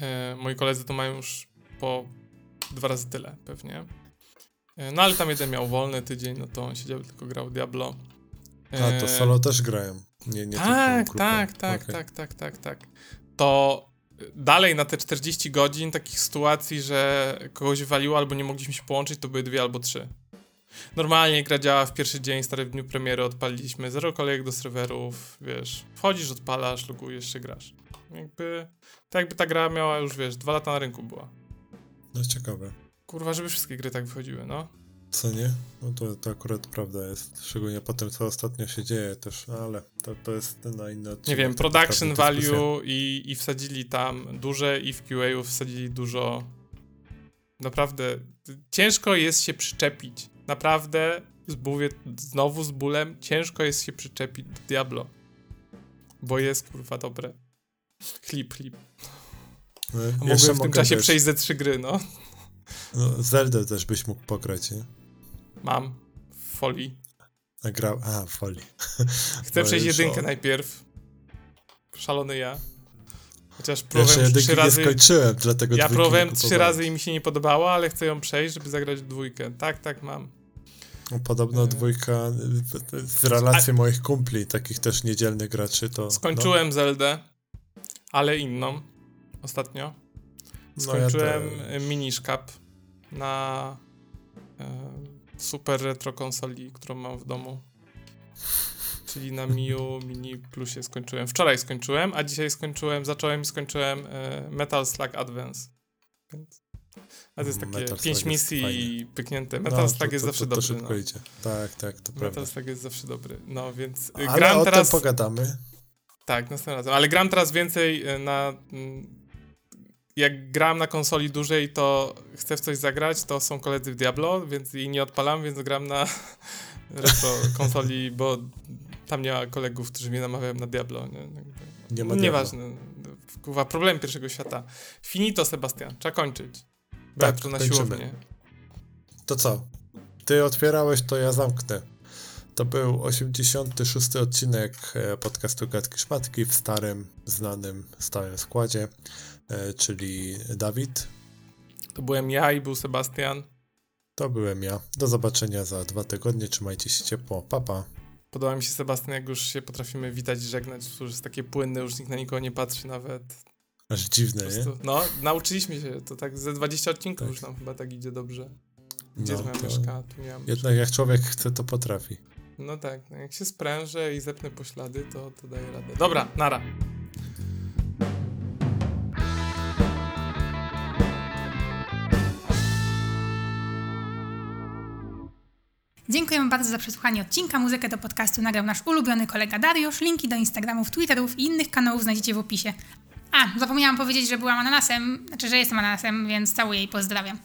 E, moi koledzy to mają już po dwa razy tyle pewnie. E, no ale tam jeden miał wolny tydzień, no to on siedział tylko grał Diablo. A, to E, solo też grałem. Nie, nie tak, grupą. tak, tak, Okej. tak, tak, tak, tak. To dalej na te 40 godzin takich sytuacji, że kogoś wywaliło albo nie mogliśmy się połączyć, to były dwie albo trzy. Normalnie gra działa w pierwszy dzień, stary w dniu premiery odpaliliśmy, zero kolejek do serwerów, wiesz, wchodzisz, odpalasz, logujesz się, grasz. Jakby, tak jakby ta gra miała już, wiesz, dwa lata na rynku była. No ciekawe. Kurwa, żeby wszystkie gry tak wychodziły, no. Co nie? No to, to akurat prawda jest. Szczególnie po tym, co ostatnio się dzieje też, no ale to, to jest na inny odcinek. Nie wiem, production value i, i wsadzili tam duże i w QA wsadzili dużo. Naprawdę ciężko jest się przyczepić. Naprawdę, z- mówię znowu z bólem, ciężko jest się przyczepić do Diablo. Bo jest kurwa dobre. Chlip, chlip. No, A mogłem w tym czasie wiesz, przejść ze trzy gry, no. No, Zeldę też byś mógł pograć, nie? Mam. W folii. A grał... A, folii. Chcę No przejść jedynkę o- najpierw. Szalony ja. Chociaż Ja próbowałem już trzy jedynki nie razy... skończyłem, dlatego Ja próbowałem trzy razy i mi się nie podobało, ale chcę ją przejść, żeby zagrać w dwójkę. Tak, tak mam. No, Podobno E. dwójka, z relacji moich kumpli, takich też niedzielnych graczy, to... Skończyłem Zeldę, ale inną ostatnio. no, Skończyłem no ja na e, super retro konsoli, którą mam w domu. Czyli na Miu Mini Plusie skończyłem. Wczoraj skończyłem, a dzisiaj skończyłem, zacząłem i skończyłem e, Metal Slug Advance. Więc, a to jest takie Metal Slug 5 jest misji i pyknięte. No, Metal to- Slug jest to- zawsze to, to dobry. szybko no. idzie. Tak, tak, to prawda. Metal Slug jest zawsze dobry. No więc y, Ale gram o teraz. tym pogadamy. Tak, następnym razem. Ale gram teraz więcej y, na. Jak gram na konsoli dłużej, to chcę w coś zagrać, to są koledzy w Diablo, więc i nie odpalam, więc gram na retro konsoli, bo tam nie ma kolegów, którzy mnie namawiają na Diablo. Nie, Nie ma Nieważne. Kurwa, problem pierwszego świata. Finito, Sebastian. Trzeba kończyć. Bo Tak, na kończymy. siłownię. To co? Ty otwierałeś, to ja zamknę. To był 86 odcinek e, podcastu Gadki Szmatki w starym, znanym, stałym składzie, czyli Dawid. To byłem ja i był Sebastian. To byłem ja. Do zobaczenia za dwa tygodnie. Trzymajcie się ciepło. Papa. Podoba mi się Sebastian, jak już się potrafimy witać i żegnać, już jest takie płynne, już nikt na nikogo nie patrzy nawet. Aż dziwne, nie? prostu, no, nauczyliśmy się, to tak ze 20 odcinków Tak. już nam chyba tak idzie dobrze. Gdzie No, to myszka? Tu miałam Jednak jak człowiek chce, to potrafi. No tak, jak się sprężę i zepnę poślady, to, to daje radę. Dobra, nara. Dziękujemy bardzo za przesłuchanie odcinka. Muzykę do podcastu nagrał nasz ulubiony kolega Dariusz. Linki do Instagramów, Twitterów i innych kanałów znajdziecie w opisie. A, zapomniałam powiedzieć, że byłam ananasem, znaczy, że jestem ananasem, więc całuję i pozdrawiam.